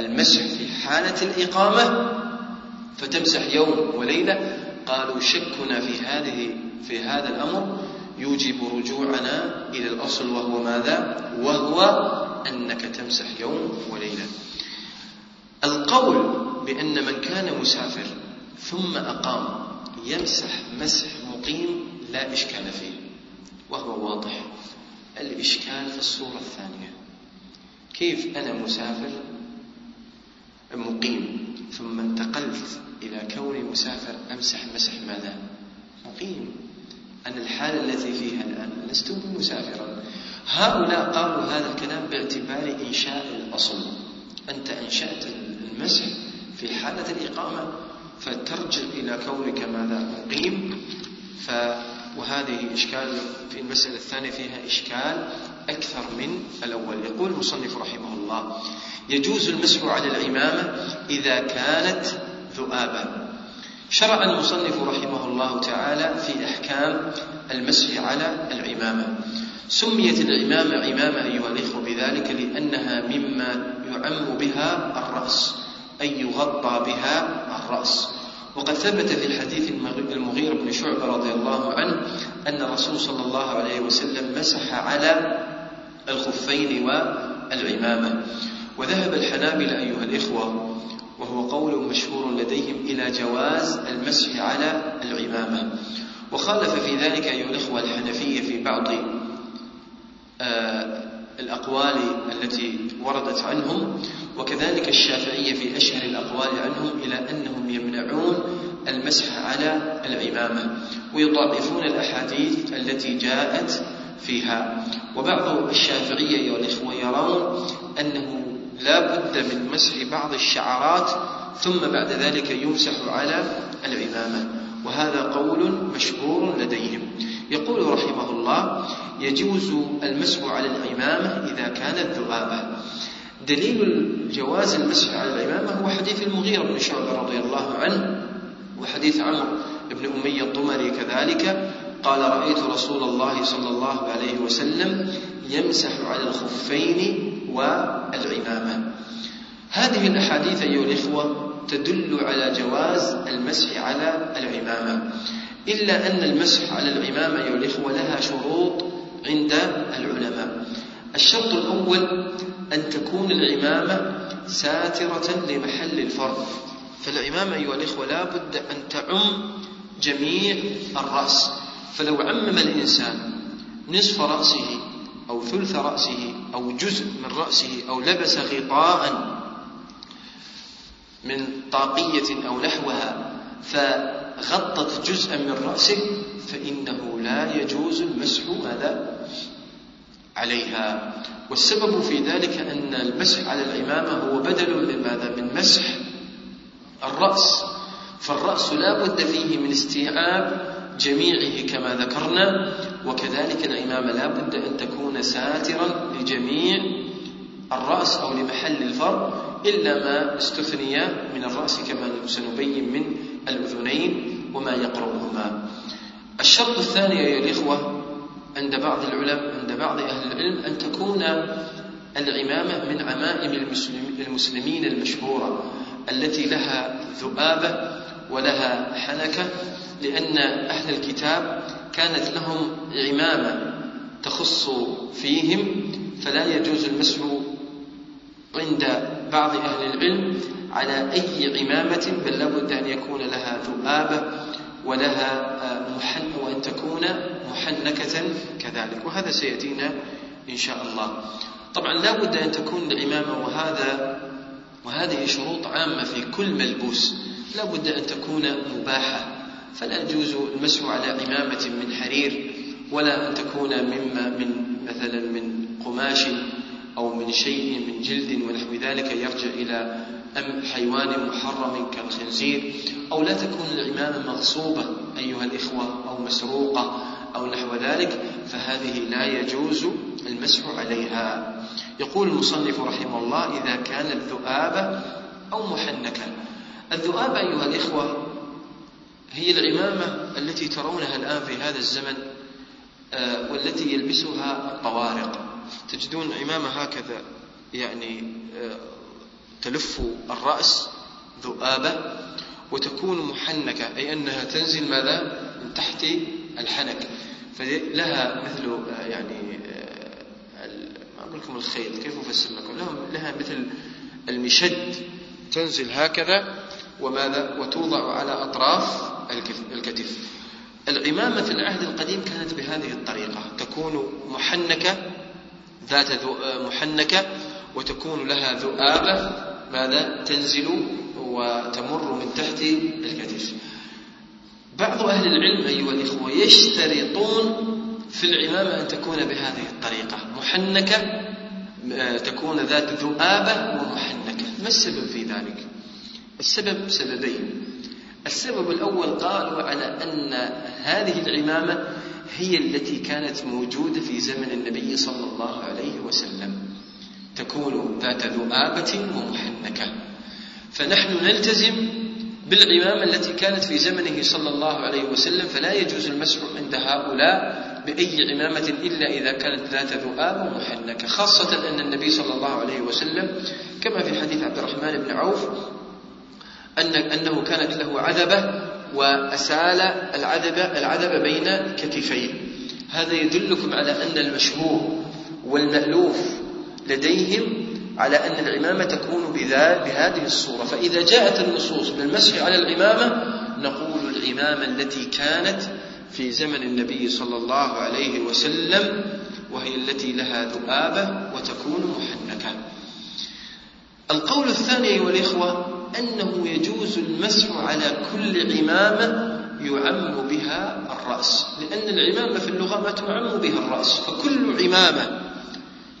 Speaker 2: المسح في حالة الإقامة. فتمسح يوم وليلة. قالوا شكنا في هذه في هذا الأمر يوجب رجوعنا إلى الأصل وهو ماذا؟ وهو أنك تمسح يوم وليلة. القول بأن من كان مسافر ثم أقام يمسح مسح مقيم لا إشكال فيه. وهو واضح. الإشكال في الصورة الثانية. كيف أنا مسافر؟ مقيم. ثم انتقلت إلى كوني مسافر أمسح مسح ماذا؟ مقيم. أنا الحالة التي فيها الآن لست مسافرا. هؤلاء قالوا هذا الكلام باعتبار إنشاء الأصل. أنت أنشأت المسح في حالة الإقامة فترجع إلى كونك ماذا؟ مقيم. ف وهذه إشكال في المسألة الثانية فيها إشكال أكثر من الأول. يقول المصنف رحمه الله يجوز المسح على العمامة إذا كانت ذؤابا. شرع المصنف رحمه الله تعالى في أحكام المسح على العمامة. سميت العمامة عمامة أيها الإخوة بذلك لأنها مما يعم بها الرأس أي يغطى بها الرأس. وقد ثبت في الحديث المغير بن شعبة رضي الله عنه أن الرسول صلى الله عليه وسلم مسح على الخفين والعمامة. وذهب الحنابلة أيها الإخوة وهو قول مشهور لديهم إلى جواز المسح على العمامة. وخالف في ذلك أيها الإخوة الحنفية في بعض آه، الأقوال التي وردت عنهم وكذلك الشافعية في أشهر الأقوال عنهم إلى أنهم يمنعون المسح على العمامة ويضعفون الأحاديث التي جاءت فيها. وبعض الشافعية أيها الإخوة يرون أنه لا بد من مسح بعض الشعرات ثم بعد ذلك يمسح على العمامة وهذا قول مشهور لديهم. يقول رحمه الله يجوز المسح على العمامة إذا كانت ذؤابة دليل جواز المسح على العمامة هو حديث المغيرة بن شعبة رضي الله عنه وحديث عمرو بن أمية الضمري كذلك قال رأيت رسول الله صلى الله عليه وسلم يمسح على الخفين والعمامة. هذه الأحاديث أيها الإخوة تدل على جواز المسح على العمامة. إلا أن المسح على العمامة أيها الإخوة لها شروط عند العلماء. الشرط الأول أن تكون العمامة ساترة لمحل الفرض. فالعمامة أيها الإخوة لا بد أن تعم جميع الرأس. فلو عمم الإنسان نصف رأسه أو ثلث رأسه أو جزء من رأسه أو لبس غطاء من طاقية أو نحوها فغطت جزءا من رأسه فإنه لا يجوز المسح ماذا عليها. والسبب في ذلك أن المسح على العمامة هو بدل من ماذا؟ من مسح الرأس. فالرأس لا بد فيه من استيعاب جميعه كما ذكرنا وكذلك العمامة لا بد أن تكون ساترا لجميع الرأس أو لمحل الفرد إلا ما استثني من الرأس كما سنبين من الأذنين وما يقربهما. الشرط الثاني أيها الإخوة عند بعض العلماء عند بعض أهل العلم أن تكون العمامة من عمائم المسلمين المشهورة التي لها ذؤابة ولها حنكة لأن أهل الكتاب كانت لهم عمامة تخص فيهم فلا يجوز المسح عند بعض أهل العلم على أي عمامة بل لابد أن يكون لها ذؤابة ولها محن وأن تكون محنكة كذلك. وهذا سيأتينا إن شاء الله. طبعا لا بد أن تكون العمامة وهذا وهذه شروط عامة في كل ملبوس. لا بد أن تكون مباحة. فلا يجوز المسح على عمامة من حرير ولا أن تكون مما من مثلا من قماش. أو من شيء من جلد ونحو ذلك يرجع إلى أم حيوان محرم كالخنزير. أو لا تكون العمامة مغصوبة أيها الإخوة أو مسروقة أو نحو ذلك فهذه لا يجوز المسح عليها. يقول المصنف رحمه الله إذا كانت ذؤابة أو محنكة الذؤابة أيها الإخوة هي العمامة التي ترونها الآن في هذا الزمن آه، والتي يلبسها الطوارق. تجدون عمامة هكذا يعني آه، تلف الرأس ذؤابة وتكون محنكة أي أنها تنزل ماذا؟ من تحت الحنك. فلها مثل آه، يعني ما أقول لكم الخيط كيف أفسر لكم؟ لها, لها مثل المشد. تنزل هكذا وماذا؟ وتوضع على أطراف الكتف. العمامة في العهد القديم كانت بهذه الطريقة تكون محنكة ذات محنكة وتكون لها ذؤابة ماذا؟ تنزل وتمر من تحت الكتف. بعض أهل العلم أيها الإخوة يشترطون في العمامة أن تكون بهذه الطريقة. محنكة تكون ذات ذؤابة ومحنكة. ما السبب في ذلك؟ السبب سببين. السبب الأول قالوا على أن هذه العمامة هي التي كانت موجودة في زمن النبي صلى الله عليه وسلم. تكون ذات ذؤابة ومحنكة. فنحن نلتزم بالعمامة التي كانت في زمنه صلى الله عليه وسلم فلا يجوز المسح عند هؤلاء بأي عمامة إلا إذا كانت ذات ذؤاب ومحنكة. خاصة أن النبي صلى الله عليه وسلم كما في حديث عبد الرحمن بن عوف أن أنه كانت له عذبة وأسال العذبة العذبة بين كتفيه هذا يدلكم على أن المشهور والمألوف لديهم على أن العمامة تكون بهذه الصورة. فإذا جاءت النصوص بالمسح على العمامة نقول العمامة التي كانت في زمن النبي صلى الله عليه وسلم وهي التي لها ذؤابة وتكون محنكة. القول الثاني أيها الإخوة أنه يجوز المسح على كل عمامة يعم بها الرأس لأن العمامة في اللغة ما تعم بها الرأس فكل عمامة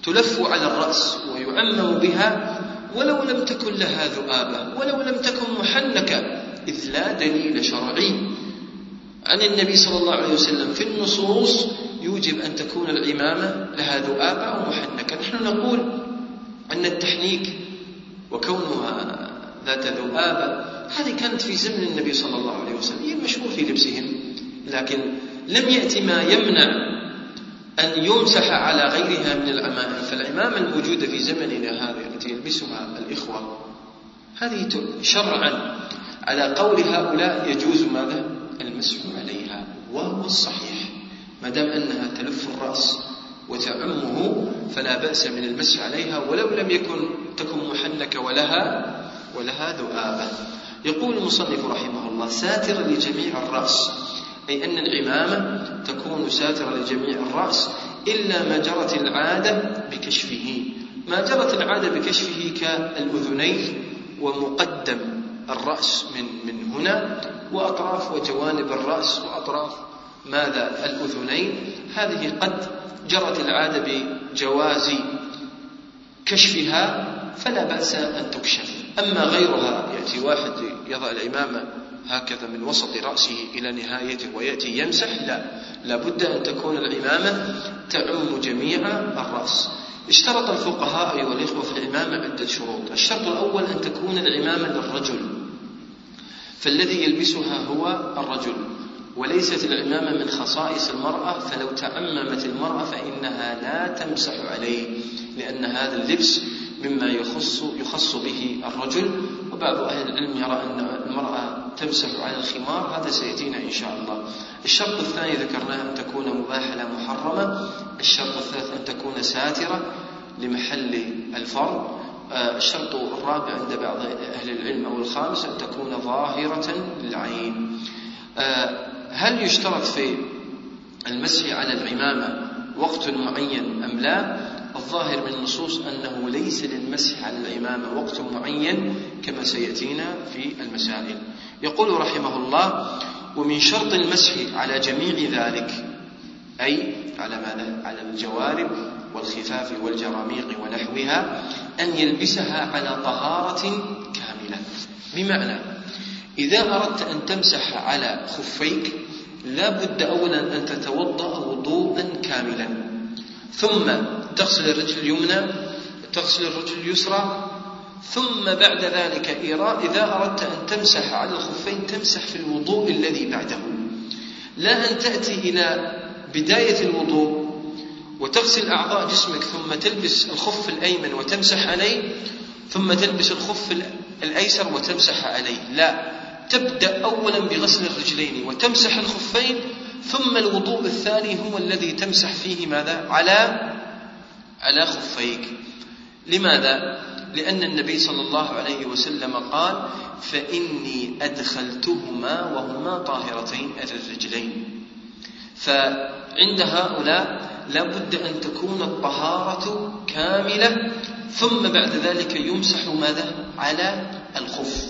Speaker 2: تلف على الرأس ويعمم بها ولو لم تكن لها ذؤابة ولو لم تكن محنكة إذ لا دليل شرعي عن النبي صلى الله عليه وسلم. في النصوص يوجب أن تكون العمامة لها ذؤابة أو محنكة. نحن نقول أن التحنيك وكونها ذات ذؤابة هذه كانت في زمن النبي صلى الله عليه وسلم. هي مشهور في لبسهم. لكن لم يأتي ما يمنع أن يمسح على غيرها من العمائم فالعمامة الموجودة في زمننا هذا التي يلبسها الإخوة. هذه شرعا على قول هؤلاء يجوز ماذا؟ المسح عليها. وهو الصحيح. ما دام أنها تلف الرأس وتعمه فلا بأس من المسح عليها. ولو لم يكن تكن محنكة ولها ولها ذؤابة. يقول المصنف رحمه الله ساترا لجميع الرأس. أي أن العمامة تكون ساترة لجميع الرأس إلا ما جرت العادة بكشفه. ما جرت العادة بكشفه كالأذنين ومقدم الرأس من من هنا وأطراف وجوانب الرأس وأطراف ماذا؟ الأذنين. هذه قد جرت العادة بجواز كشفها فلا بأس أن تكشف. أما غيرها يأتي واحد يضع العمامة هكذا من وسط رأسه إلى نهايته ويأتي يمسح لا. لابد أن تكون العمامة تعم جميع الرأس. اشترط الفقهاء أيها الإخوة في العمامة عدة شروط. الشرط الأول أن تكون العمامة للرجل. فالذي يلبسها هو الرجل وليست العمامة من خصائص المرأة. فلو تعممت المرأة فإنها لا تمسح عليه لأن هذا اللبس مما يخص يخص به الرجل. وبعض أهل العلم يرى أن المرأة تمسح على الخمار. هذا سيأتينا إن شاء الله. الشرط الثاني ذكرناه أن تكون مباحة لا محرمة. الشرط الثالث أن تكون ساترة لمحل الفرض. آه، الشرط الرابع عند بعض أهل العلم أو الخامس أن تكون ظاهرة للعين. آه، هل يشترط في المسح على العمامة وقت معين أم لا؟ الظاهر من النصوص أنه ليس للمسح على العمامة وقت معين كما سيأتينا في المسائل. يقول رحمه الله ومن شرط المسح على جميع ذلك أي على ماذا؟ على الجوارب والخفاف والجراميق ونحوها أن يلبسها على طهارة كاملة. بمعنى إذا أردت أن تمسح على خفيك لا بد أولا أن تتوضأ وضوءا كاملا. ثم تغسل الرجل اليمنى تغسل الرجل اليسرى ثم بعد ذلك إذا أردت أن تمسح على الخفين تمسح في الوضوء الذي بعده. لا أن تأتي إلى بداية الوضوء وتغسل أعضاء جسمك ثم تلبس الخف الأيمن وتمسح عليه ثم تلبس الخف الأيسر وتمسح عليه. لا تبدأ أولا بغسل الرجلين وتمسح الخفين ثم الوضوء الثاني هو الذي تمسح فيه ماذا؟ على على خفيك. لماذا؟ لأن النبي صلى الله عليه وسلم قال فإني أدخلتهما وهما طاهرتين الرجلين فعند هؤلاء لا بد أن تكون الطهارة كاملة ثم بعد ذلك يمسح ماذا؟ على الخف.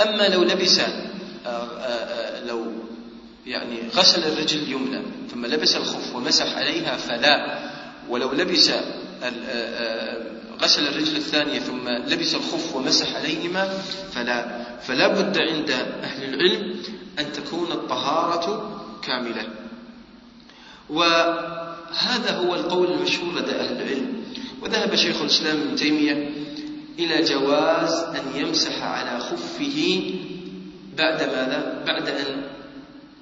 Speaker 2: أما لو لبس آآ آه، آآ آه، لو يعني غسل الرجل اليمنى ثم لبس الخف ومسح عليها فلا. ولو لبس آه، غسل الرجل الثانية ثم لبس الخف ومسح عليهما فلا. فلا بد عند أهل العلم أن تكون الطهارة كاملة. وهذا هو القول المشهور لدى أهل العلم. وذهب شيخ الإسلام ابن تيمية إلى جواز أن يمسح على خفه بعد ماذا؟ بعد أن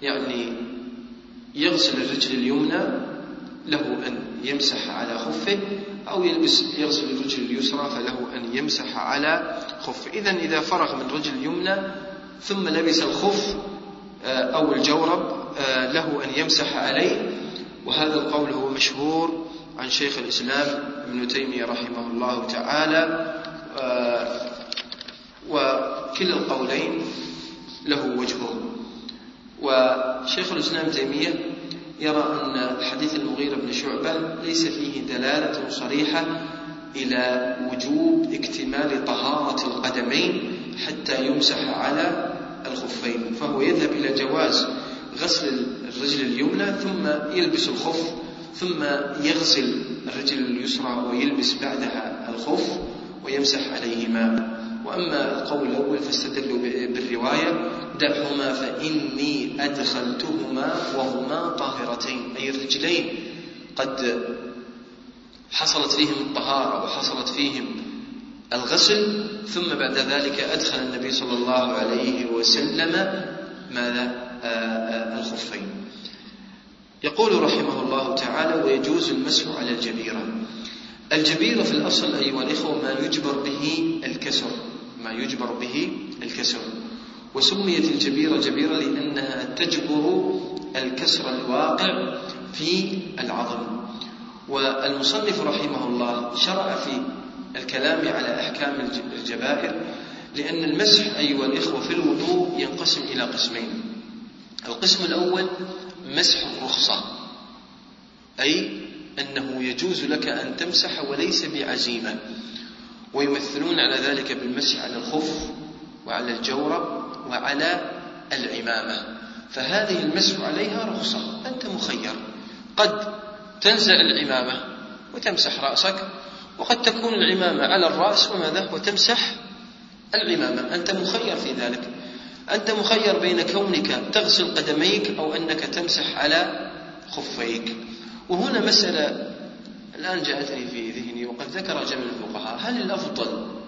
Speaker 2: يعني يغسل الرجل اليمنى له أن يمسح على خفه أو يلبس يغسل الرجل اليسرى فله أن يمسح على خفه. إذا إذا فرغ من رجل اليمنى ثم لبس الخف آه، أو الجورب آه، له أن يمسح عليه. وهذا القول هو مشهور عن شيخ الإسلام ابن تيمية رحمه الله تعالى. آه، وكلا القولين له وجهه. وشيخ الإسلام تيمية يرى أن حديث المغيرة بن شعبة ليس فيه دلالة صريحة إلى وجوب اكتمال طهارة القدمين حتى يمسح على الخفين فهو يذهب إلى جواز غسل الرجل اليمنى ثم يلبس الخف ثم يغسل الرجل اليسرى ويلبس بعدها الخف ويمسح عليهما. وأما القول الأول فاستدلوا بالرواية دعهما فإني أدخلتهما وهما طاهرتين أي الرجلين. قد حصلت فيهم الطهارة وحصلت فيهم الغسل ثم بعد ذلك أدخل النبي صلى الله عليه وسلم ماذا؟ آه، آه، الخفين. يقول رحمه الله تعالى ويجوز المسح على الجبيرة. الجبيرة في الأصل أيها الإخوة ما يجبر به الكسر. ما يجبر به الكسر. وسميت الجبيرة جبيرة لأنها تجبر الكسر الواقع في العظم. والمصنف رحمه الله شرع في الكلام على أحكام الجبائر لأن المسح أيها الإخوة في الوضوء ينقسم إلى قسمين. القسم الأول مسح الرخصة أي أنه يجوز لك أن تمسح وليس بعزيمة. ويمثلون على ذلك بالمسح على الخف وعلى الجورب وعلى العمامة. فهذه المسح عليها رخصة. أنت مخير. قد تنزع العمامة وتمسح رأسك وقد تكون العمامة على الرأس وماذا؟ وتمسح العمامة. أنت مخير في ذلك. أنت مخير بين كونك تغسل قدميك أو أنك تمسح على خفيك. وهنا مسألة الآن جاءتني في ذهني وقد ذكر جمع الفقهاء هل الأفضل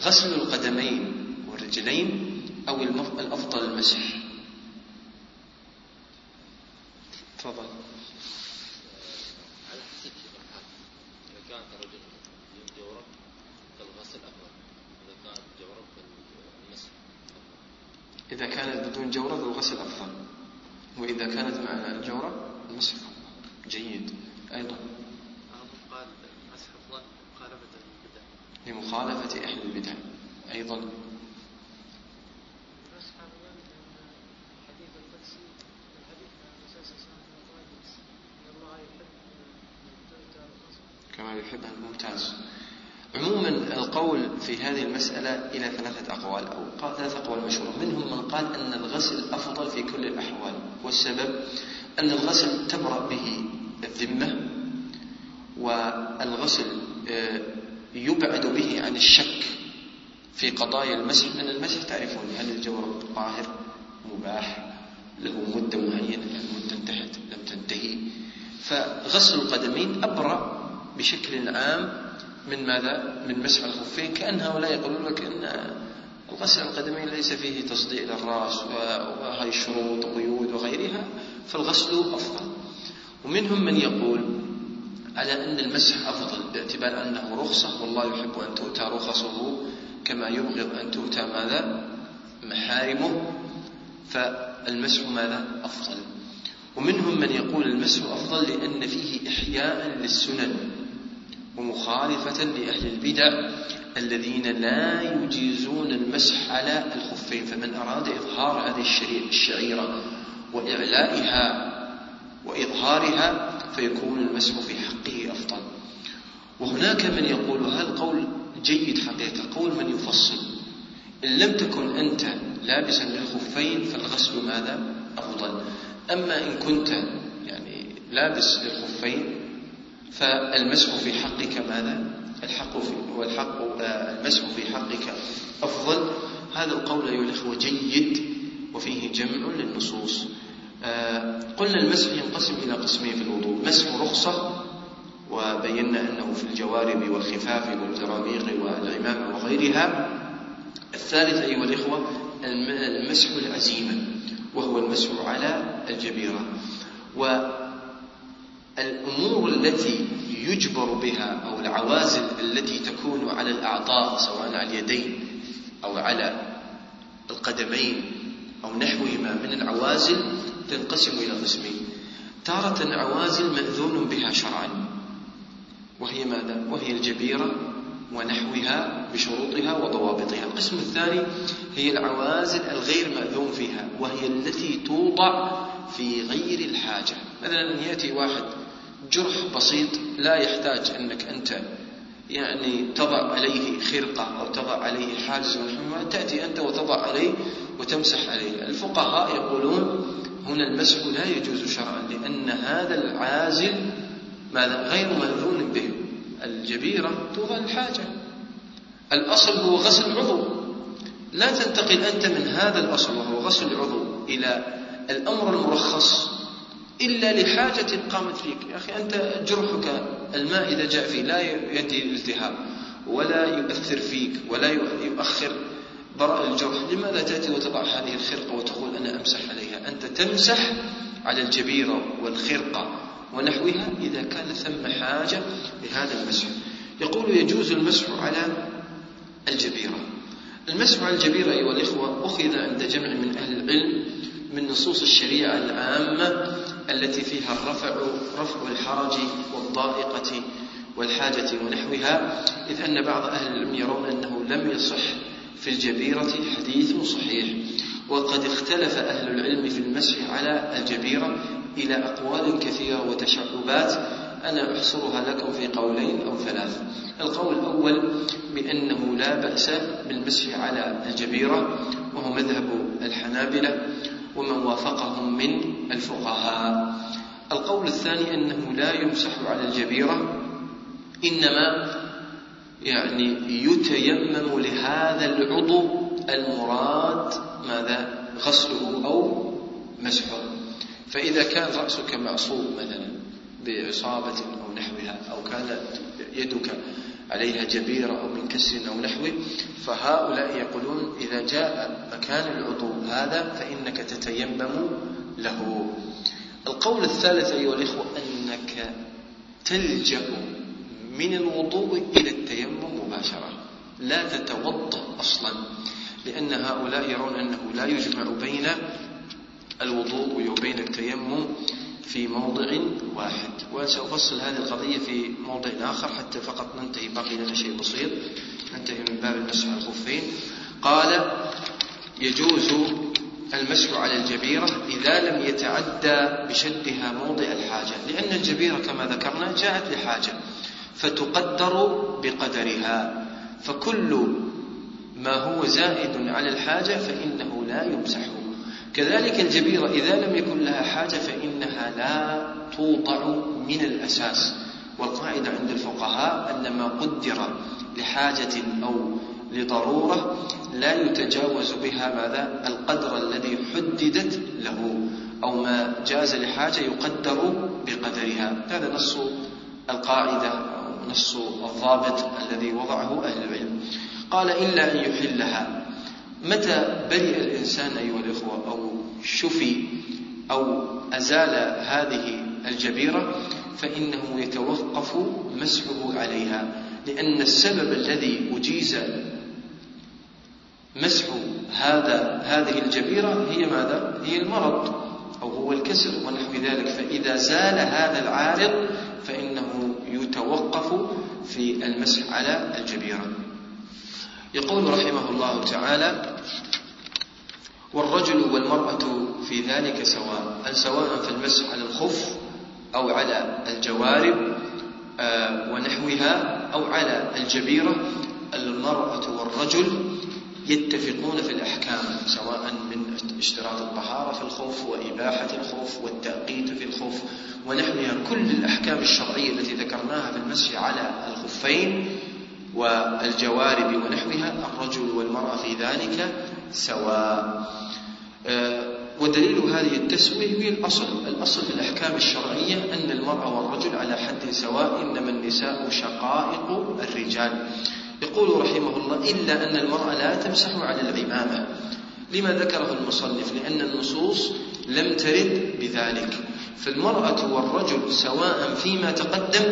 Speaker 2: غسل القدمين والرجلين أو الأفضل المسح؟ تفضل.
Speaker 3: إذا كانت
Speaker 2: بدون جورب الغسل أفضل وإذا كانت مع الجورب المسح جيد. أيضا
Speaker 3: قال المسح أفضل مخالفة البدع
Speaker 2: لمخالفة أهل البدع أيضا. كما يحبها ممتاز عموما القول في هذه المسألة إلى ثلاثة أقوال أو ثلاثة أقوال مشهورة. منهم من قال أن الغسل أفضل في كل الأحوال والسبب أن الغسل تبرأ به الذمة والغسل آه، يبعد به عن الشك في قضايا المسح من المسح تعرفون هل الجورب طاهر مباح له مدة معينة المدة انتهت لم تنتهي. فغسل القدمين أبرأ بشكل عام من ماذا؟ من مسح الخفين. كأن هؤلاء يقولون لك أن الغسل القدمين ليس فيه تصديع للرأس وهي شروط وقيود وغيرها فالغسل أفضل. ومنهم من يقول على أن المسح أفضل باعتبار أنه رخصة. والله يحب أن تؤتى رخصه كما يبغض أن تؤتى ماذا؟ محارمه. فالمسح ماذا؟ أفضل. ومنهم من يقول المسح أفضل لأن فيه إحياء للسنن ومخالفة لأهل البدع الذين لا يجيزون المسح على الخفين. فمن أراد إظهار هذه الشعيرة وإعلائها وإظهارها فيكون المسح في حقه أفضل. وهناك من يقول هذا القول جيد حقيقة قول من يفصل. إن لم تكن أنت لابسا للخفين فالغسل ماذا؟ أفضل. أما إن كنت يعني لابس للخفين فالمسح في حقك ماذا؟ الحق في والحق آه، المسح في حقك أفضل. هذا القول أيها الإخوة جيد وفيه جمع للنصوص. قلنا المسح ينقسم إلى قسمين في الوضوء. مسح رخصة وبينا أنه في الجوارب والخفاف والجراميق والعمامة وغيرها. الثالث أيها الإخوة المسح العزيمة وهو المسح على الجبيرة. والأمور التي يجبر بها أو العوازل التي تكون على الأعضاء سواء على اليدين أو على القدمين أو نحوهما من العوازل تنقسم إلى قسمين. تارة عوازل مأذون بها شرعا. وهي ماذا؟ وهي الجبيرة ونحوها بشروطها وضوابطها. القسم الثاني هي العوازل الغير مأذون فيها وهي التي توضع في غير الحاجة. مثلا يأتي واحد جرح بسيط لا يحتاج أنك أنت يعني تضع عليه خرقة أو تضع عليه حاجز تأتي أنت وتضع عليه وتمسح عليه. الفقهاء يقولون هنا المسح لا يجوز شرعا لأن هذا العازل ماذا؟ غير مأذون به. الجبيرة توضع الحاجة. الأصل هو غسل العضو لا تنتقل أنت من هذا الأصل وهو غسل العضو إلى الأمر المرخص إلا لحاجة قامت فيك. يا أخي أنت جرحك الماء إذا جاء فيه لا يؤدي الالتهاب ولا يؤثر فيك ولا يؤخر براء الجرح. لماذا تأتي وتضع هذه الخرقة وتقول أنا أمسح عليها أنت تمسح على الجبيرة والخرقة ونحوها إذا كان ثم حاجة لهذا المسح. يقول يجوز المسح على الجبيرة. المسح على الجبيرة أيها الإخوة أخذ عند جمع من أهل العلم من نصوص الشريعة العامة التي فيها الرفع رفع الحرج والضائقة والحاجة ونحوها إذ أن بعض أهل العلم يرون أنه لم يصح في الجبيرة حديث صحيح. وقد اختلف أهل العلم في المسح على الجبيرة إلى أقوال كثيرة وتشعبات. أنا أحصرها لكم في قولين أو ثلاث. القول الأول بأنه لا بأس بالمسح على الجبيرة وهو مذهب الحنابلة ومن وافقهم من الفقهاء. القول الثاني أنه لا يمسح على الجبيرة إنما يعني يتيمم لهذا العضو المراد ماذا؟ غسله أو مسحه. فإذا كان رأسك معصوب مثلا بإصابة أو نحوها أو كانت يدك عليها جبيرة أو من كسر أو نحوه فهؤلاء يقولون إذا جاء مكان العضو هذا فإنك تتيمم له. القول الثالث أيها الإخوة أنك تلجأ من الوضوء إلى التيمم مباشرة لا تتوضأ أصلا. لأن هؤلاء يرون أنه لا يجمع بين الوضوء وبين التيمم في موضع واحد. وسأفصل هذه القضية في موضع آخر حتى فقط ننتهي. باقي لنا شيء بسيط. ننتهي من باب المسح على الخفين. قال يجوز المسح على الجبيرة إذا لم يتعدى بشدها موضع الحاجة. لأن الجبيرة كما ذكرنا جاءت لحاجة فتقدر بقدرها. فكل ما هو زائد على الحاجة فإنه لا يمسح. كذلك الجبيرة إذا لم يكن لها حاجة فإنها لا توضع من الأساس. والقاعدة عند الفقهاء أن ما قدر لحاجة أو لضرورة لا يتجاوز بها ماذا؟ القدر الذي حددت له أو ما جاز لحاجة يقدر بقدرها. هذا نص القاعدة أو نص الضابط الذي وضعه أهل العلم. قال إلا أن يحلها. متى برئ الإنسان أيها الإخوة أو شفي أو أزال هذه الجبيرة فإنه يتوقف مسحه عليها لأن السبب الذي أجيز مسح هذا هذه الجبيرة هي ماذا؟ هي المرض أو هو الكسر ونحو ذلك. فإذا زال هذا العارض فإنه يتوقف في المسح على الجبيرة. يقول رحمه الله تعالى والرجل والمرأة في ذلك سواء سواء في المسح على الخف أو على الجوارب آه، ونحوها أو على الجبيرة المرأة والرجل يتفقون في الأحكام سواء من اشتراط الطهارة في الخوف وإباحة الخوف والتأقيت في الخوف ونحوها كل الأحكام الشرعية التي ذكرناها في المسح على الخفين والجوارب ونحوها الرجل والمرأة في ذلك سواء. آه، ودليل هذه التسوية هي الأصل الأصل في الأحكام الشرعية أن المرأة والرجل على حد سواء إنما النساء شقائق الرجال. يقول رحمه الله إلا أن المرأة لا تمسح على العمامة. لما ذكره المصنف؟ لأن النصوص لم ترد بذلك. فالمرأة والرجل سواء فيما تقدم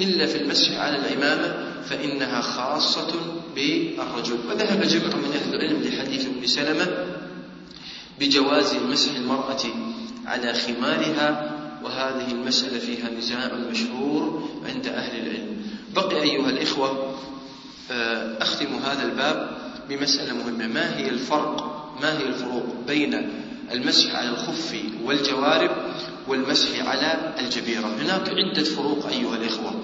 Speaker 2: إلا في المسح على العمامة فإنها خاصة بالرجل. وذهب جمع من أهل العلم لحديث ابن سلمة بجواز مسح المرأة على خمارها وهذه المسألة فيها نزاع مشهور عند أهل العلم. بقي أيها الإخوة آه، أختم هذا الباب بمسألة مهمة. ما هي الفرق ما هي الفروق بين المسح على الخف والجوارب والمسح على الجبيرة؟ هناك عدة فروق أيها الإخوة.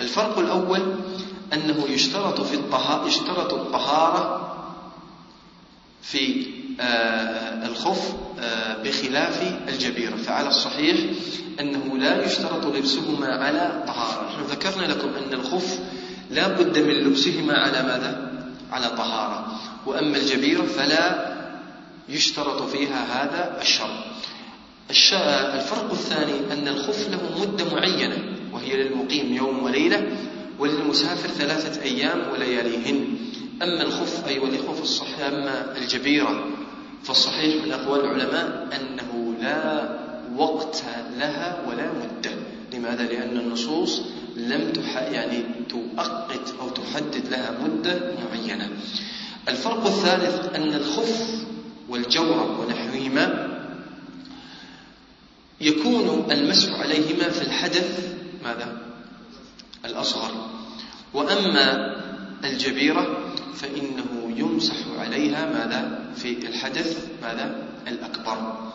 Speaker 2: الفرق الأول أنه يشترط في الطهارة يشترط الطهارة في آه، الخف آه، بخلاف الجبيرة. فعلى الصحيح أنه لا يشترط لبسهما على طهارة. نحن ذكرنا لكم أن الخف لا بد من لبسهما على ماذا؟ على طهارة. وأما الجبيرة فلا يشترط فيها هذا الشرط. الفرق الثاني أن الخف له مدة معينة وهي للمقيم يوم وليلة وللمسافر ثلاثة أيام ولياليهن أما الخف الإخوة في الصحيح أما الجبيرة فالصحيح من أقوال العلماء أنه لا وقت لها ولا مدة لماذا؟ لأن النصوص لم تح... يعني تؤقت أو تحدد لها مدة معينة الفرق الثالث أن الخف والجورب ونحوهما يكون المسح عليهما في الحدث ماذا؟ الأصغر. وأما الجبيرة فإنه يمسح عليها ماذا؟ في الحدث ماذا؟ الأكبر.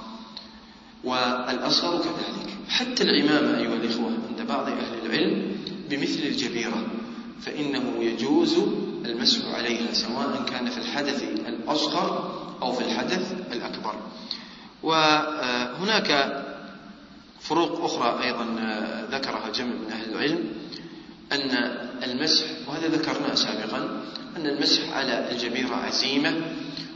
Speaker 2: والأصغر كذلك. حتى العمامة أيها الإخوة عند بعض أهل العلم بمثل الجبيرة فإنه يجوز المسح عليها سواء كان في الحدث الأصغر أو في الحدث الأكبر. وهناك فروق أخرى أيضا ذكرها جمع من أهل العلم. أن المسح وهذا ذكرناه سابقا أن المسح على الجبيرة عزيمة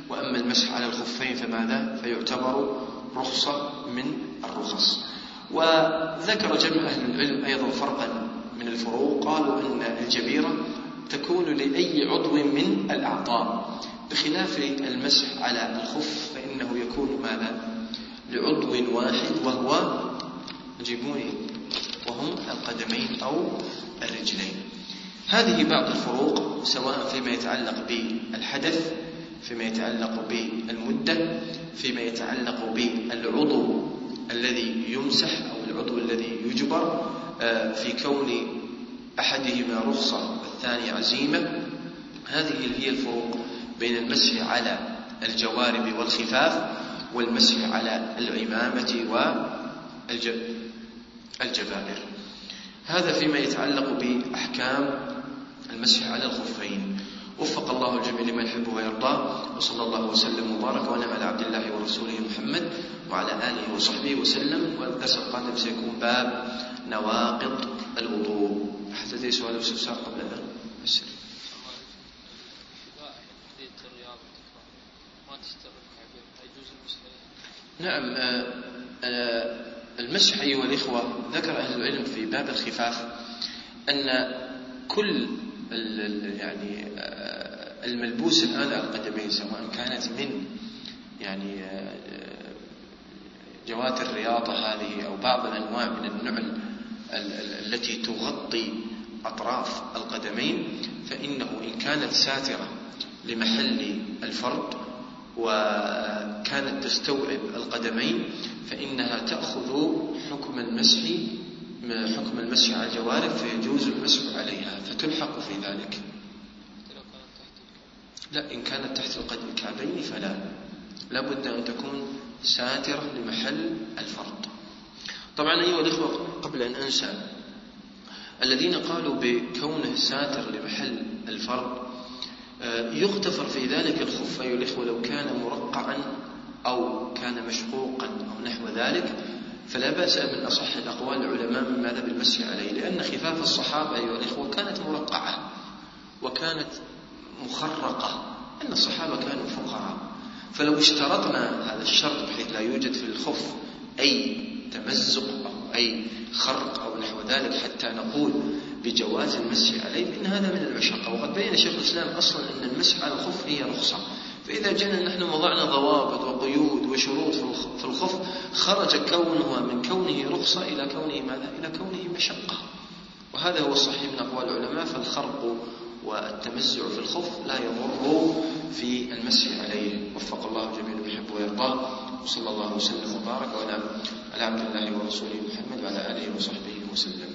Speaker 2: وأما المسح على الخفين فماذا؟ فيعتبر رخصة من الرخص. وذكر جمع أهل العلم أيضا فرقا من الفروق قالوا أن الجبيرة تكون لأي عضو من الأعضاء. بخلاف المسح على الخف فإنه يكون ماذا؟ لعضو واحد وهو جيبوني وهم القدمين أو الرجلين. هذه بعض الفروق سواء فيما يتعلق بالحدث فيما يتعلق بالمدة فيما يتعلق بالعضو الذي يمسح أو العضو الذي يجبر آه، في كون أحدهما رخصة والثاني عزيمة. هذه هي الفروق بين المسح على الجوارب والخفاف والمسح على العمامة والجبابر هذا فيما يتعلق بأحكام المسح على الخفين. وفق الله الجميع لما يحبه ويرضاه. وصلى الله وسلم وبارك ونعم على عبد الله ورسوله محمد وعلى آله وصحبه وسلم. والدرس القادم سيكون باب نواقض الوضوء. احد لديه سؤال استفسار قبل هذا؟ نعم آه، آه، المسح أيها الإخوة ذكر أهل العلم في باب الخفاف أن كل يعني آه، الملبوس الآن على القدمين سواء كانت من يعني جوات الرياضة هذه أو بعض الأنواع من النعل التي تغطي أطراف القدمين فإنه إن كانت ساترة لمحل الفرد وكانت تستوعب القدمين فإنها تأخذ حكم المسح حكم المسح على الجوارب فيجوز المسح عليها فتلحق في ذلك. لا إن كانت تحت القدم الكعبين فلا. لا بد أن تكون ساترة لمحل الفرد طبعا أيها الإخوة قبل أن أنسى الذين قالوا بكونه ساتر لمحل الفرد يغتفر في ذلك الخف أيها الإخوة لو كان مرقعا أو كان مشقوقا أو نحو ذلك فلا بأس من أصح الأقوال العلماء من ماذا بالمسح عليه لأن خفاف الصحابة أيها الإخوة كانت مرقعة وكانت مخرقة أن الصحابة كانوا فقراء. فلو اشترطنا هذا الشرط بحيث لا يوجد في الخف أي تمزق أو أي خرق أو نحو ذلك حتى نقول بجواز المسح عليه فإن هذا من المشقة وقد بين شيخ الإسلام أصلا أن المسح على الخف هي رخصة. فإذا جينا نحن وضعنا ضوابط وقيود وشروط في الخف خرج كونها من كونه رخصة إلى كونه ماذا؟ إلى كونه مشقة. وهذا هو الصحيح من أقوال العلماء. فالخرق والتمزع في الخف لا يضر في المسح عليه. وفق الله جميع يحب ويرضاه وصلى الله وسلم وبارك على عبد الله ورسوله محمد وعلى آله وصحبه وسلم.